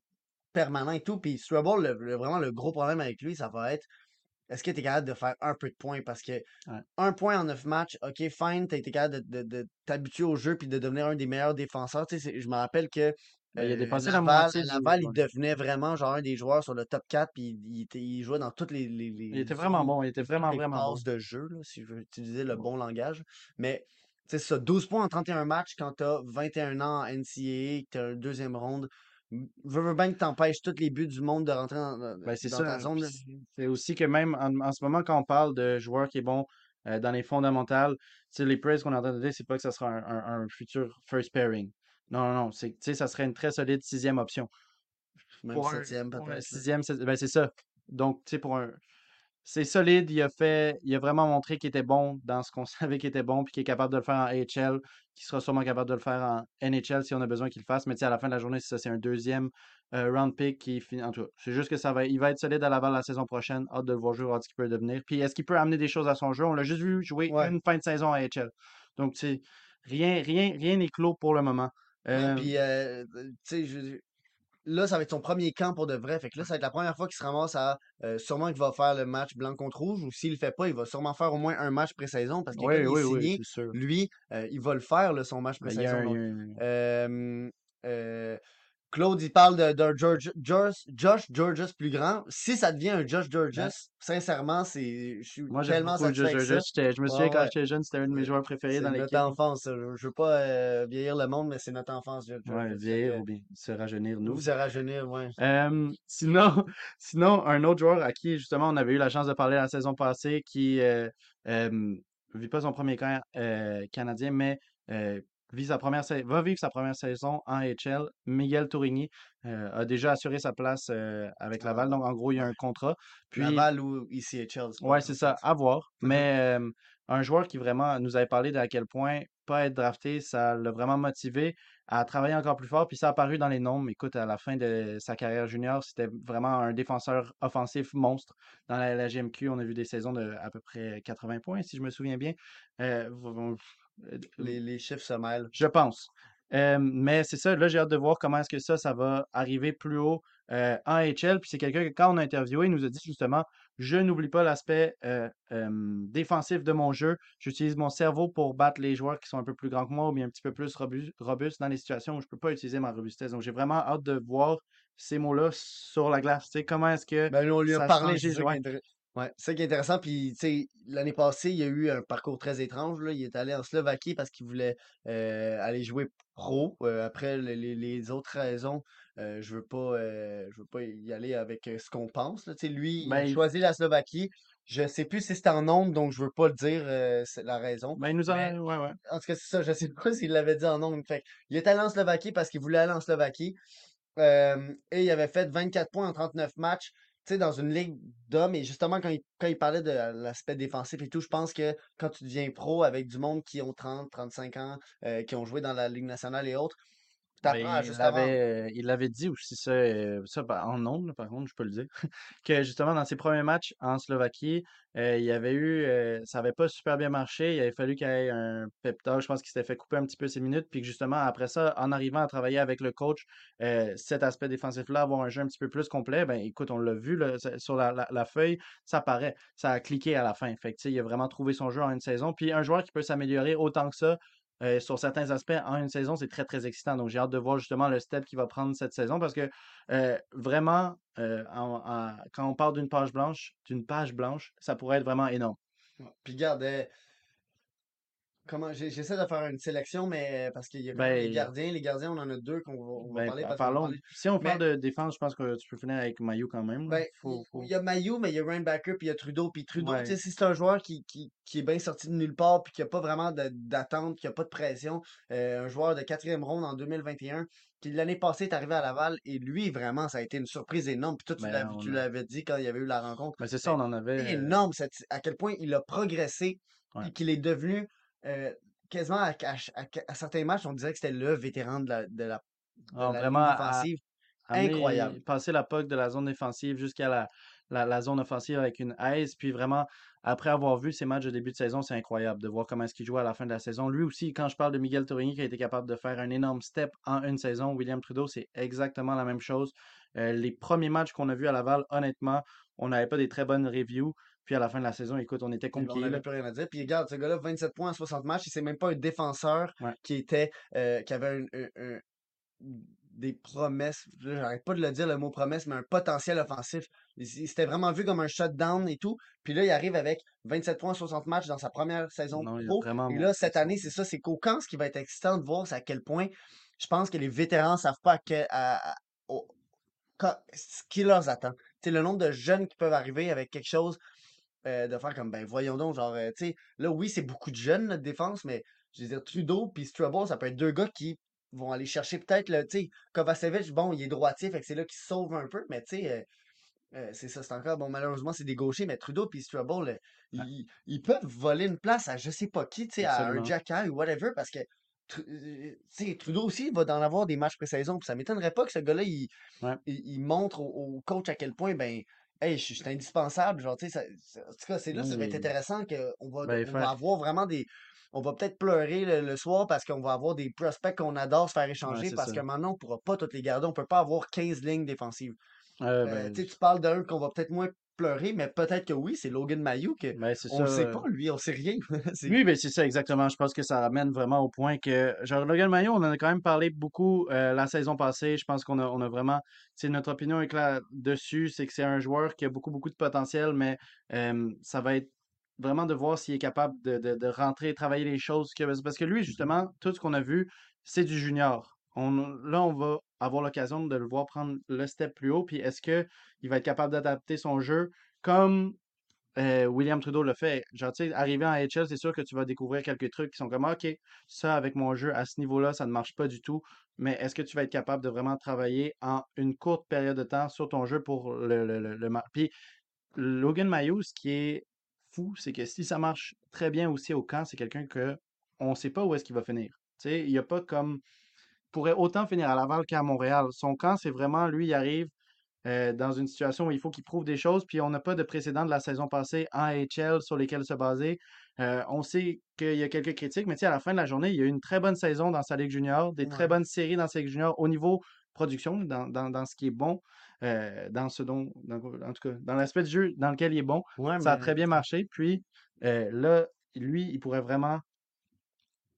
permanents et tout. Puis Strubble, le- le- vraiment le gros problème avec lui, ça va être est-ce que tu es capable de faire un peu de points? Parce que Ouais. un point en neuf matchs, ok, fine, tu été capable de, de- de t'habituer au jeu puis de devenir un des meilleurs défenseurs. Tu sais, je me rappelle que Ben, il a euh, à Laval, moitié il devenait vraiment genre un des joueurs sur le top 4 puis il, il était- il jouait dans toutes les, les, Il était vraiment bon. Il était vraiment, vraiment bon. de jeu, là, si je veux utiliser le bon langage. Mais c'est ça, 12 points en 31 matchs quand tu as 21 ans en NCAA, que tu as un deuxième ronde. Veux, bien que t'empêches tous les buts du monde de rentrer dans, Ben, ta zone. C'est aussi que même en, en ce moment, quand on parle de joueur qui est bon euh, dans les fondamentales, les praise qu'on entend dire, c'est pas que ça sera un, un- un futur first pairing. Non, non, non. C'est, ça serait une très solide sixième option. Même Pour septième peut-être. sixième, c'est ben, c'est ça. Donc, tu sais, pour un. C'est solide, il a fait, il a vraiment montré qu'il était bon dans ce qu'on [laughs] savait qu'il était bon, puis qu'il est capable de le faire en AHL, qu'il sera sûrement capable de le faire en NHL si on a besoin qu'il le fasse. Mais tu sais, à la fin de la journée, c'est ça, c'est un deuxième euh, round pick qui finit. En tout cas, c'est juste que ça va, il va être solide à Laval la saison prochaine. Hâte de le voir jouer, hâte ce qu'il peut devenir. Puis est-ce qu'il peut amener des choses à son jeu? On l'a juste vu jouer Ouais. une fin de saison à AHL. Donc, tu sais, rien, rien, rien n'est clos pour le moment. Euh, puis, euh, tu sais, je- là, ça va être son premier camp pour de vrai. Fait que là, ça va être la première fois qu'il se ramasse à. euh, sûrement qu'il va faire le match blanc contre rouge, ou s'il le fait pas, il va sûrement faire au moins un match pré-saison, parce que oui, il est oui, oui, signé, sûr. lui, euh, il va le faire, là, son match pré-saison. euh, Claude, il parle de- d'un George, Josh, Josh Georges plus grand. Si ça devient un Josh Georges, Ouais. sincèrement, c'est, je suis Moi, tellement satisfait Josh. Georges. Je me souviens Ouais, quand j'étais jeune, c'était un de mes C'est joueurs préférés c'est dans notre l'équipe. enfance. ça. Je, je veux pas euh, vieillir le monde, mais c'est notre enfance, Ouais, Georges. Vieillir ou bien se rajeunir, nous. vous à rajeunir, ouais. Euh, sinon, [laughs] sinon, un autre joueur à qui, justement, on avait eu la chance de parler la saison passée, qui euh, euh, vit pas son premier camp canadien, mais vit sa première va vivre sa première saison en HL. Miguel Tourigny euh, a déjà assuré sa place euh, avec Ah, Laval, donc en gros, il y a un contrat. Puis, Laval ou ICHL, grave, c'est ça. ça, à voir. [laughs] Mais euh, un joueur qui vraiment nous avait parlé de à quel point pas être drafté, ça l'a vraiment motivé à travailler encore plus fort. Puis ça a apparu dans les nombres. Écoute, à la fin de sa carrière junior, c'était vraiment un défenseur offensif monstre. Dans la, la GMQ, on a vu des saisons de à peu près 80 points, si je me souviens bien. Euh, v- v- Les, les chiffres se mêlent. je pense. Euh, mais c'est ça, là, j'ai hâte de voir comment est-ce que ça, ça va arriver plus haut euh, en HL. Puis c'est quelqu'un que, quand on a interviewé, il nous a dit justement, je n'oublie pas l'aspect euh, euh, défensif de mon jeu. J'utilise mon cerveau pour battre les joueurs qui sont un peu plus grands que moi ou bien un petit peu plus robus- robustes dans les situations où je ne peux pas utiliser ma robustesse. Donc j'ai vraiment hâte de voir ces mots-là sur la glace. Tu sais, comment est-ce que Ben, on lui a ça parlé, change Ouais, c'est ça qui est intéressant. Puis, tu sais, l'année passée, il y a eu un parcours très étrange. Là. Il est allé en Slovaquie parce qu'il voulait euh, aller jouer pro. Euh, après, les, les- autres raisons, euh, je veux pas, je veux pas y aller avec ce qu'on pense. Là. Tu sais, lui, il a choisi la Slovaquie. Je sais plus si c'est en nombre, donc je veux pas le dire, la raison. ben, il nous en a. Mais Ouais, ouais. en tout cas, c'est ça. Je sais [laughs] pas s'il l'avait dit en nombre. Fait il est allé en Slovaquie parce qu'il voulait aller en Slovaquie. Et il avait fait 24 points en 39 matchs, sais, dans une ligue d'hommes. Et justement, quand il, quand il parlait de l'aspect défensif et tout, je pense que quand tu deviens pro avec du monde qui ont 30, 35 ans, euh, qui ont joué dans la Ligue nationale et autres, Ben, il l'avait, il l'avait dit aussi ça, euh, ça par- en ondes, par contre, je peux le dire, [laughs] que justement dans ses premiers matchs en Slovaquie, euh, il y avait eu, euh, ça avait pas super bien marché, il avait fallu qu'il y ait un pep talk, je pense qu'il s'était fait couper un petit peu ses minutes, puis que justement après ça, en arrivant à travailler avec le coach, euh, cet aspect défensif-là, avoir un jeu un petit peu plus complet, ben écoute, on l'a vu là, sur la, la- la feuille, ça paraît, ça a cliqué à la fin, fait que il a vraiment trouvé son jeu en une saison, puis un joueur qui peut s'améliorer autant que ça euh, sur certains aspects en une saison, c'est très, très excitant. Donc, j'ai hâte de voir justement le step qu'il va prendre cette saison parce que euh, vraiment, euh, quand on parle d'une page blanche, d'une page blanche, ça pourrait être vraiment énorme. Puis euh, comment j'essaie de faire une sélection, mais parce qu'il y a les Ben, gardiens. Les gardiens, on en a deux qu'on va, on va ben, parler pa- parce va parler. Si on parle Mais de défense, je pense que tu peux finir avec Mayu quand même. Ben, il Faut, il faut... y a Mayu, mais il y a Rainbacker, puis il y a Trudeau. Puis Trudeau, tu sais, Ouais, si c'est un joueur qui, qui, qui est bien sorti de nulle part, puis qui n'a pas vraiment d'attente, qui n'a pas de pression, euh, un joueur de quatrième ronde en 2021, qui l'année passée est arrivé à Laval, et lui, vraiment, ça a été une surprise énorme. Puis toi, tu l'avais, a... dit quand il y avait eu la rencontre. ben, c'est ça, Mais on en avait. euh, énorme, cette- à quel point il a progressé, ouais. puis qu'il est devenu euh, quasiment à, à- à- à certains matchs, on dirait que c'était le vétéran de la, de la, la vraiment, Incroyable. passer la puck de la zone défensive jusqu'à la, la, la zone offensive avec une aise. Puis vraiment, après avoir vu ces matchs de début de saison, c'est incroyable de voir comment est-ce qu'il joue à la fin de la saison. Lui aussi, quand je parle de Miguel Tourigny qui a été capable de faire un énorme step en une saison, William Trudeau, c'est exactement la même chose. Euh, les premiers matchs qu'on a vus à Laval, honnêtement, on n'avait pas des très bonnes reviews. Puis à la fin de la saison, écoute, on était Puis on conquis, n'avait plus rien à dire. Puis regarde, ce gars-là, 27 points en 60 matchs, et c'est même pas un défenseur Ouais. qui était euh, qui avait un, un- un- des promesses. J'arrête pas de le dire le mot promesse, mais un potentiel offensif. S'était vraiment vu comme un shutdown et tout. Puis là, il arrive avec 27 points en 60 matchs dans sa première saison Non, pro. vraiment Et là, cette année, c'est ça, c'est qu'au camp, ce qui va être excitant de voir, c'est à quel point je pense que les vétérans savent pas à quel- à- à- au- quand- ce qui leur attend. Tu sais, le nombre de jeunes qui peuvent arriver avec quelque chose euh, de faire comme, ben voyons donc, genre, euh, tu sais, là, oui, c'est beaucoup de jeunes, notre défense, mais je veux dire, Trudeau puis Strubble, ça peut être deux gars qui vont aller chercher peut-être, le, tu sais, Kovacevic, bon, il est droitier, fait que c'est là qu'il sauve un peu, mais tu sais, euh, euh, c'est ça, c'est encore, bon, malheureusement, c'est des gauchers, mais Trudeau puis Strubble, euh, Ouais, ils, ils peuvent voler une place à je sais pas qui, tu sais, à un. Jack ou whatever, parce que, Tru- tu sais, Trudeau aussi, il va en avoir des matchs pré-saison, puis ça m'étonnerait pas que ce gars-là, il, Ouais. il, il montre au, au coach à quel point, ben, hey, je suis je suis indispensable. Genre, ça- ça- en tout cas, c'est là, Non, ça va être intéressant qu'on va, Ben, on va avoir vraiment des. On va peut-être pleurer le, le soir parce qu'on va avoir des prospects qu'on adore se faire échanger parce ça. que maintenant, on pourra pas toutes les garder. On peut pas avoir 15 lignes défensives. Euh, ben, tu parles d'un qu'on va peut-être moins pleurer, mais peut-être que oui, c'est Logan Mayou que ben, c'est on ça. le sait pas, lui, on sait rien. [laughs] C'est. Oui, ben c'est ça exactement. Je pense que ça ramène vraiment au point que, genre, Logan Mayo, on en a quand même parlé beaucoup euh, la saison passée. Je pense qu'on a, on a vraiment, c'est notre opinion est claire dessus, c'est que c'est un joueur qui a beaucoup, beaucoup de potentiel, mais euh, ça va être vraiment de voir s'il est capable de, de, de rentrer et travailler les choses. que- parce que lui, justement, tout ce qu'on a vu, c'est du junior. Là, on va avoir l'occasion de le voir prendre le step plus haut. Puis est-ce que il va être capable d'adapter son jeu comme euh, William Trudeau le fait? Genre, arrivé en HL, c'est sûr que tu vas découvrir quelques trucs qui sont comme, OK, ça, avec mon jeu, à ce niveau-là, ça ne marche pas du tout. Mais est-ce que tu vas être capable de vraiment travailler en une courte période de temps sur ton jeu pour le, le, Puis, Logan Mayo, ce qui est fou, c'est que si ça marche très bien aussi au camp, c'est quelqu'un que on sait pas où est-ce qu'il va finir. Tu sais, il n'y a pas comme... Il pourrait autant finir à Laval qu'à Montréal. Son camp, c'est vraiment, lui, il arrive euh, dans une situation où il faut qu'il prouve des choses, puis on n'a pas de précédent de la saison passée en AHL sur lesquels se baser. Euh, on sait qu'il y a quelques critiques, mais à la fin de la journée, il y a eu une très bonne saison dans sa Ligue junior, des très bonnes séries dans sa Ligue junior au niveau production, dans, dans, dans ce qui est bon, euh, dans ce dont, dans- en tout cas, dans l'aspect du jeu dans lequel il est bon. Ouais, Ça a très bien marché. Puis là, lui, il pourrait vraiment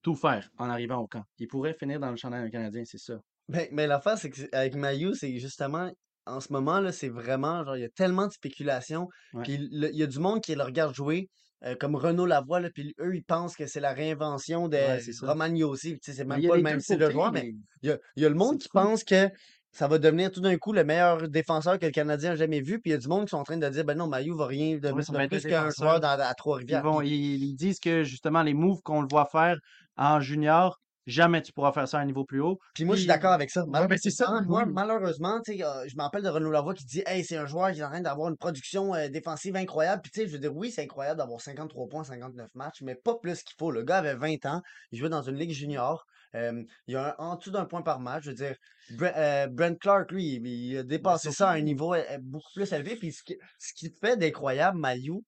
tout faire en arrivant au camp. Il pourrait finir dans le championnat canadien, c'est ça. Mais, mais l'affaire, c'est que c'est- avec Mayu, c'est justement en ce moment, là, c'est vraiment, genre, il y a tellement de spéculation. Puis il y a du monde qui le regarde jouer, euh, comme Renaud Lavoie, là, puis eux, ils pensent que c'est la réinvention de Ouais. Romagnosi. C'est même pas le même style de joueur, mais il y a, y a le monde qui pense que ça va devenir tout d'un coup le meilleur défenseur que le Canadien a jamais vu. Puis il y a du monde qui sont en train de dire, ben non, Mayu va rien devenir de plus qu'un joueur dans, à Ils Trois-Rivières. vont, ils, ils disent que justement, les moves qu'on le voit faire en junior, jamais tu pourras faire ça à un niveau plus haut. Puis moi, je suis d'accord avec ça. ouais, Mal- ben c'est ça. mal- Oui. malheureusement, euh, je me rappelle de Renaud Lavoie qui dit Hey, c'est un joueur qui est en train d'avoir une production euh, défensive incroyable. Puis tu sais, je veux dire, oui, c'est incroyable d'avoir 53 points, 59 matchs, mais pas plus qu'il faut. Le gars avait 20 ans, il jouait dans une ligue junior. Euh, il y a un- en dessous d'un point par match. Je veux dire, euh, Brent Clark, lui, il, il a dépassé ça à un surtout, niveau euh, beaucoup plus élevé. Puis ce qui, ce qui fait d'incroyable, Mayu,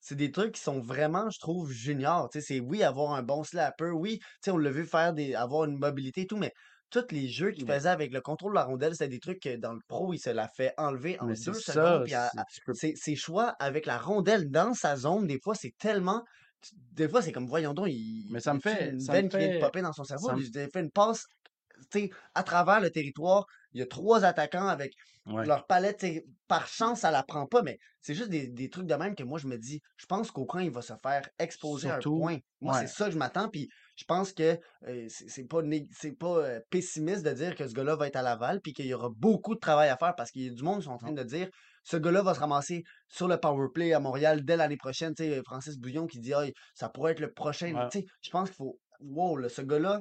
c'est des trucs qui sont vraiment, je trouve, juniors. Tu sais, c'est oui, avoir un bon slapper, oui, tu sais, on l'a vu faire des, avoir une mobilité et tout, mais tous les jeux qu'il faisait avec le contrôle de la rondelle, c'était des trucs que dans le pro, il se l'a fait enlever en deux secondes. ça. Puis à- à- tu peux- ses, ses choix avec la rondelle dans sa zone, des fois, c'est tellement. Des fois, c'est comme, voyons donc, il, Mais ça me fait, une ça me veine qui vient de popper dans son cerveau? me, Il fait une passe, tu sais, à travers le territoire. Il y a trois attaquants avec ouais. leur palette, par chance, ça la prend pas, mais c'est juste des, des trucs de même que moi, je me dis, je pense qu'Aucun, il va se faire exposer à un point. Moi, c'est ça que je m'attends, puis je pense que euh, c'est pas, pas euh, pessimiste de dire que ce gars-là va être à Laval, puis qu'il y aura beaucoup de travail à faire, parce qu'il y a du monde qui sont en train de dire, ce gars-là va se ramasser sur le power play à Montréal dès l'année prochaine. Tu sais, Francis Bouillon qui dit, ça pourrait être le prochain. Ouais. Tu sais, je pense qu'il faut, wow, là, ce gars-là,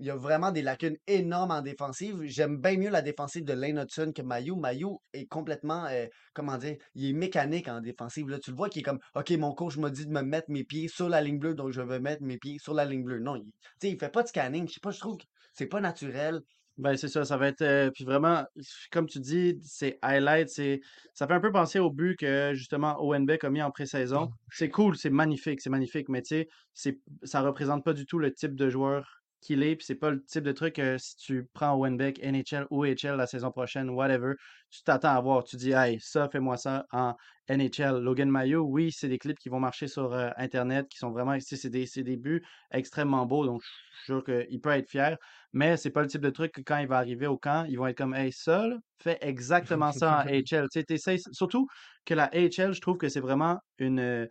il y a vraiment des lacunes énormes en défensive. J'aime bien mieux la défensive de Lane Hudson que Mayu. Mayu est complètement, euh, comment dire, il est mécanique en défensive. Là, tu le vois qui est comme, OK, mon coach m'a dit de me mettre mes pieds sur la ligne bleue, donc je vais mettre mes pieds sur la ligne bleue. Non, il, il fait pas de scanning. Je sais pas, je trouve que c'est pas naturel. Ben, c'est ça, ça va être. euh, puis vraiment, comme tu dis, c'est highlight, c'est. Ça fait un peu penser au but que justement Owenbeck a mis en pré-saison. C'est cool, c'est magnifique, c'est magnifique, mais tu sais, c'est, ça représente pas du tout le type de joueur qu'il est, puis c'est pas le type de truc que si tu prends Owenbeck, NHL ou HL la saison prochaine, whatever, tu t'attends à voir. Tu dis, hey, ça, fais-moi ça en NHL. Logan Mayo, oui, c'est des clips qui vont marcher sur euh, Internet, qui sont vraiment. C'est des, des buts extrêmement beaux, donc je suis sûr qu'il peut être fier. Mais c'est pas le type de truc que quand il va arriver au camp, ils vont être comme Hey, ça, fais exactement ça en HL. Surtout que la HL, je trouve que c'est vraiment une, euh,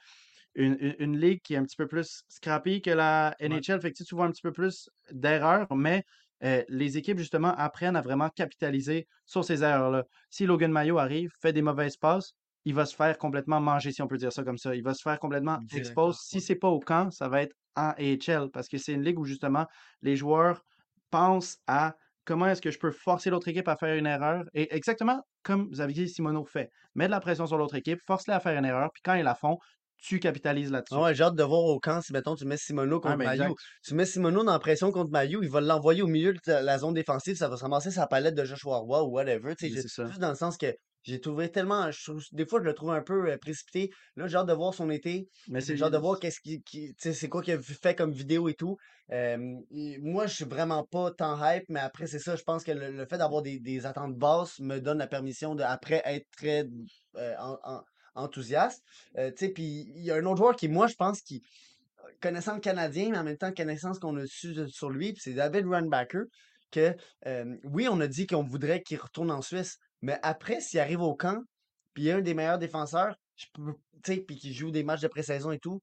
une, une- une ligue qui est un petit peu plus scrappy que la Ouais. NHL. Fait que tu vois un petit peu plus d'erreurs, mais euh, les équipes, justement, apprennent à vraiment capitaliser sur ces erreurs-là. Si Logan Mayo arrive, fait des mauvaises passes, il va se faire complètement manger, si on peut dire ça comme ça. Il va se faire complètement Directement, expose. Si c'est pas au camp, ça va être en AHL parce que c'est une ligue où justement les joueurs pensent à comment est-ce que je peux forcer l'autre équipe à faire une erreur. Et exactement comme Xavier Simoneau fait. Mets de la pression sur l'autre équipe, force-les à faire une erreur, puis quand ils la font, tu capitalises là-dessus. Ah ouais, j'ai hâte de voir au camp si, mettons, tu mets Simono Ouais, contre ben Mayu. Tu mets Simono dans la pression contre Mayu, il va l'envoyer au milieu de la zone défensive, ça va se ramasser sa palette de Joshua Roy ou whatever. ça. Juste dans le sens que j'ai trouvé tellement. je des fois, je le trouve un peu euh, précipité. Là, j'ai hâte de voir son été. Mais c'est J'ai hâte de voir qu'est-ce qui, c'est quoi qu'il a fait comme vidéo et tout. Euh, moi, je suis vraiment pas tant hype, mais après, c'est ça. Je pense que le, le fait d'avoir des, des attentes basses me donne la permission de, après, être très euh, en- en- enthousiaste. Euh, puis il y a un autre joueur qui, moi, je pense, qui, connaissant le Canadien, mais en même temps, connaissant ce qu'on a su sur lui, c'est David Runbacker, que, euh, oui, on a dit qu'on voudrait qu'il retourne en Suisse, mais après, s'il arrive au camp, puis il est un des meilleurs défenseurs, puis qu'il joue des matchs de pré-saison et tout,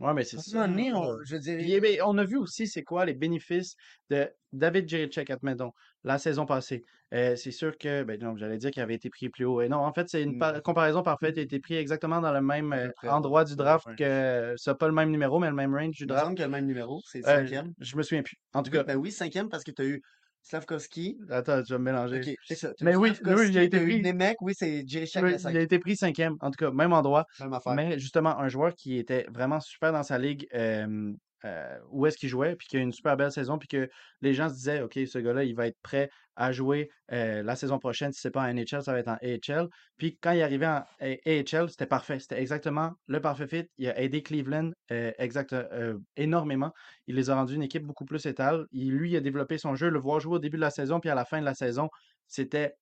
Ouais, mais c'est ça. donné, on- je Puis, eh on a vu aussi c'est quoi les bénéfices de David Jiricek, admettons, la saison passée. Euh, c'est sûr que, ben non, j'allais dire qu'il avait été pris plus haut. Et non, en fait, c'est une Mm. par- comparaison parfaite. Il a été pris exactement dans le même euh, endroit du draft ouais. que, c'est pas le même numéro, mais le même range du Il me draft. semble qu'il a le même numéro, c'est le Euh, cinquième. je me souviens plus. En tout Oui, cas, ben oui, cinquième parce que tu as eu Slavkovski. attends, je vais me mélanger. Ça. Mais oui, oui, il a été t'as eu pris. Nemec, oui, c'est Jiricek Oui, il a été pris cinquième, en tout cas, même endroit. Même affaire. Mais justement, un joueur qui était vraiment super dans sa ligue, euh, euh, où est-ce qu'il jouait, puis qui a une super belle saison, puis que les gens se disaient, OK, ce gars-là, il va être prêt à jouer euh, la saison prochaine. Si c'est pas en NHL, ça va être en AHL. Puis quand il est arrivé en AHL, c'était parfait. C'était exactement le parfait fit. Il a aidé Cleveland euh, énormément. Il les a rendus une équipe beaucoup plus étale. Il, lui, il a développé son jeu. Le voir jouer au début de la saison, puis à la fin de la saison, c'était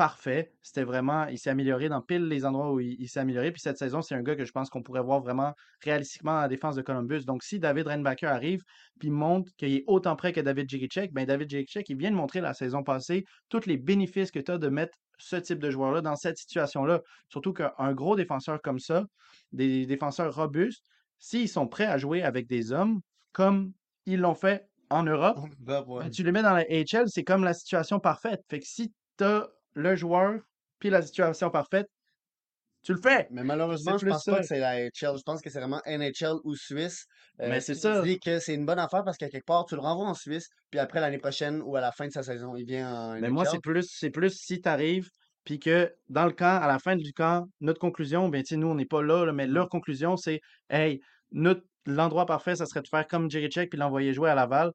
parfait. C'était vraiment, il s'est amélioré dans pile les endroits où il, il s'est amélioré. Puis cette saison, c'est un gars que je pense qu'on pourrait voir vraiment réalistiquement à la défense de Columbus. Donc, si David Reinbacker arrive puis montre qu'il est autant prêt que David Jiricek, ben David Jiricek, il vient de montrer la saison passée tous les bénéfices que tu as de mettre ce type de joueur-là dans cette situation-là. Surtout qu'un gros défenseur comme ça, des défenseurs robustes, s'ils sont prêts à jouer avec des hommes comme ils l'ont fait en Europe, ben, tu les mets dans la HL, c'est comme la situation parfaite. Fait que si tu as le joueur puis la situation parfaite, tu le fais. Mais malheureusement, je pense ça. pas que c'est la HL. Je pense que c'est vraiment NHL ou Suisse. Euh, Mais c'est ça. Je dis que c'est une bonne affaire parce qu'à quelque part, tu le renvoies en Suisse, puis après l'année prochaine ou à la fin de sa saison, il vient en Mais moi, NHL. c'est plus, c'est plus si tu arrives, puis que dans le camp, à la fin du camp, notre conclusion, bien, tu sais, nous, on n'est pas là, là, mais leur conclusion, c'est Hey, notre, l'endroit parfait, ça serait de faire comme Jerry Check puis l'envoyer jouer à Laval.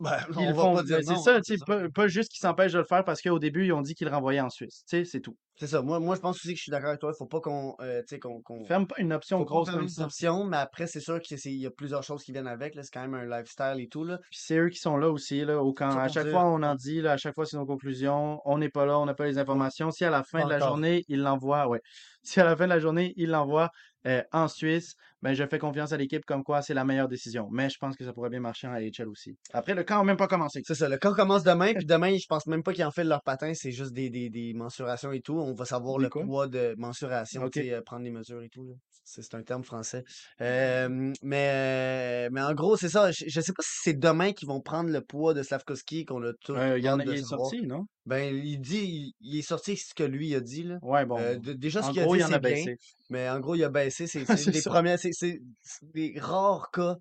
Ben, [laughs] on ils le va font. pas dire c'est non, ça, tu sais, pas, pas juste qu'ils s'empêchent de le faire parce qu'au début, ils ont dit qu'ils le renvoyaient en Suisse. Tu sais, c'est tout. C'est ça. Moi, moi, je pense aussi que je suis d'accord avec toi. Il faut pas qu'on, euh, qu'on, Ferme pas une option grosse comme ça. options, mais après, c'est sûr qu'il y a plusieurs choses qui viennent avec. là. C'est quand même un lifestyle et tout. Là. Puis c'est eux qui sont là aussi, là, au camp. À chaque dire, fois, on en dit, là, à chaque fois, c'est nos conclusions. On n'est pas là, on n'a pas les informations. Si à la fin de la journée, il l'envoie, ouais. [laughs] Si à la fin de la journée, il l'envoie euh, en Suisse, ben, je fais confiance à l'équipe comme quoi c'est la meilleure décision. Mais je pense que ça pourrait bien marcher en AHL aussi. Après, le camp n'a même pas commencé. C'est ça. Le camp commence demain, [laughs] puis demain, je pense même pas qu'ils en fait leur patin. C'est juste des, des, des mensurations et tout. On va savoir le poids de mensuration, euh, prendre les mesures et tout. C'est un terme français. Euh, mais, mais en gros, c'est ça. Je, je sais pas si c'est demain qu'ils vont prendre le poids de Slavkovski qu'on a Euh, il y en a, hâte de il est savoir. sorti, non? Ben, il dit, il, il est sorti ce que lui a dit, là. Ouais, bon. Euh, de- déjà, ce en qu'il a gros, dit, c'est a bien. baissé. Mais en gros, il a baissé. C'est [laughs] des des rares cas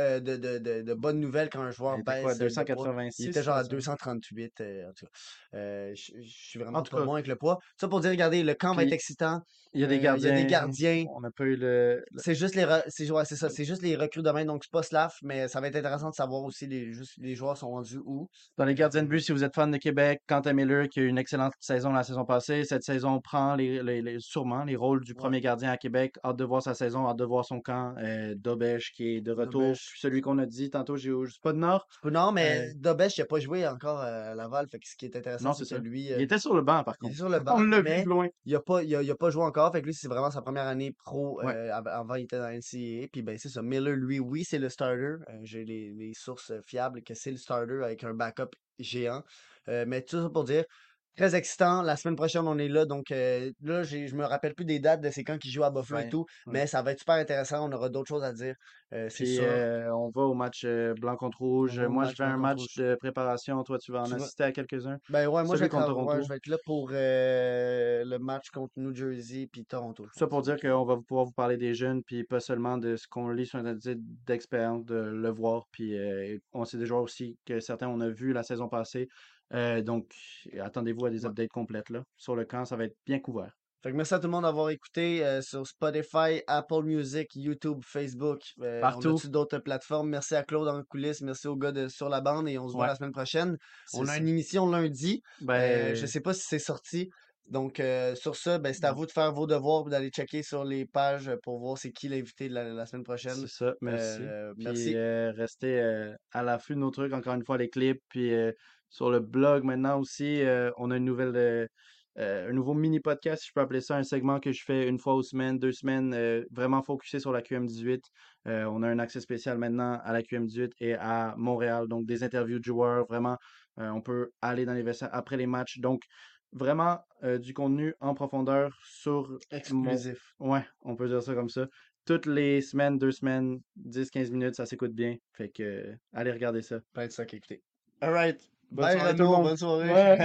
euh, de, de, de, de bonnes nouvelles quand un joueur Il baisse quoi, euh, de poids. 286? Il était genre à ça? 238. euh, en tout cas. Euh, je suis vraiment En tout pas cas. bon avec le poids. Ça pour dire, regardez, le camp va être excitant. Il y a Euh, des il y a gardiens. des gardiens. On n'a pas eu le. le- C'est juste les re- c'est ouais, c'est ça, c'est juste les recrues demain, donc c'est pas Slav, mais ça va être intéressant de savoir aussi les, juste, les joueurs sont rendus où. Dans les gardiens de but, si vous êtes fan de Québec, Quentin Miller qui a eu une excellente saison la saison passée, cette saison prend les, les- les- sûrement les rôles du Ouais. premier gardien à Québec. Hâte de voir sa saison, hâte de voir son camp. Euh, Dobesch qui est de retour. Dobesch. Celui qu'on a dit tantôt, j'ai sais pas de Nord. Non, mais Euh, Dobesch, il a pas joué encore euh, à Laval, fait que ce qui est intéressant, non, c'est que lui, Il euh, était sur le banc par il est contre. sur le [laughs] banc, On l'a vu loin. il a pas, il a, il a pas joué encore. Fait que lui, c'est vraiment sa première année pro. Ouais. euh, av- avant, il était dans la NCAA. Puis ben, c'est ça. Miller, lui, oui, c'est le starter. Euh, J'ai les, les sources fiables que c'est le starter avec un backup géant. Euh, mais tout ça pour dire, très excitant. La semaine prochaine, on est là. Donc euh, là, je me rappelle plus des dates de ces camps qui jouent à Buffalo et tout. ouais. Mais ça va être super intéressant. On aura d'autres choses à dire. Euh, c'est Puis sûr. euh, on va au match euh, blanc contre rouge. Moi, je fais un match rouge. de préparation. Toi, tu vas en Tu vas- assister à quelques-uns. Ben ouais, moi je vais, être, à- ouais, je vais être là pour le match contre New Jersey puis Toronto. Ça pour dire qu'on va pouvoir vous parler des jeunes, puis pas seulement de ce qu'on lit sur Internet d'expérience, de le voir. Puis on sait déjà aussi que certains on a vu la saison passée. Euh, donc attendez-vous à des Ouais. updates complètes là. Sur le camp, ça va être bien couvert. Fait que merci à tout le monde d'avoir écouté euh, sur Spotify, Apple Music, YouTube, Facebook. Euh, on Partout. d'autres plateformes? Merci à Claude en coulisses, merci aux gars de Sur la bande et on se voit Ouais. la semaine prochaine. On a une émission lundi. Euh, Ben, je sais pas si c'est sorti. Donc euh, sur ça, ben, c'est à vous de faire vos devoirs et d'aller checker sur les pages pour voir c'est qui l'invité de la, la semaine prochaine. c'est ça, merci. Euh, Puis merci. euh, restez à l'affût de nos trucs, encore une fois, les clips. Puis sur le blog maintenant aussi, euh, on a une nouvelle, euh, euh, un nouveau mini podcast, si je peux appeler ça, un segment que je fais une fois aux semaines, deux semaines, vraiment focusé sur la QM18. Euh, on a un accès spécial maintenant à la QM18 et à Montréal, donc des interviews de joueurs, vraiment, on peut aller dans les vestiaires après les matchs. Donc, vraiment euh, du contenu en profondeur sur mon, Exclusif. Ouais, on peut dire ça comme ça. Toutes les semaines, deux semaines, 10-15 minutes, ça s'écoute bien. Fait que, euh, allez regarder ça. Peut-être ça qui écouter. Alright. Bonne Bye soirée tout le Renaud, monde. bonne soirée. Ouais.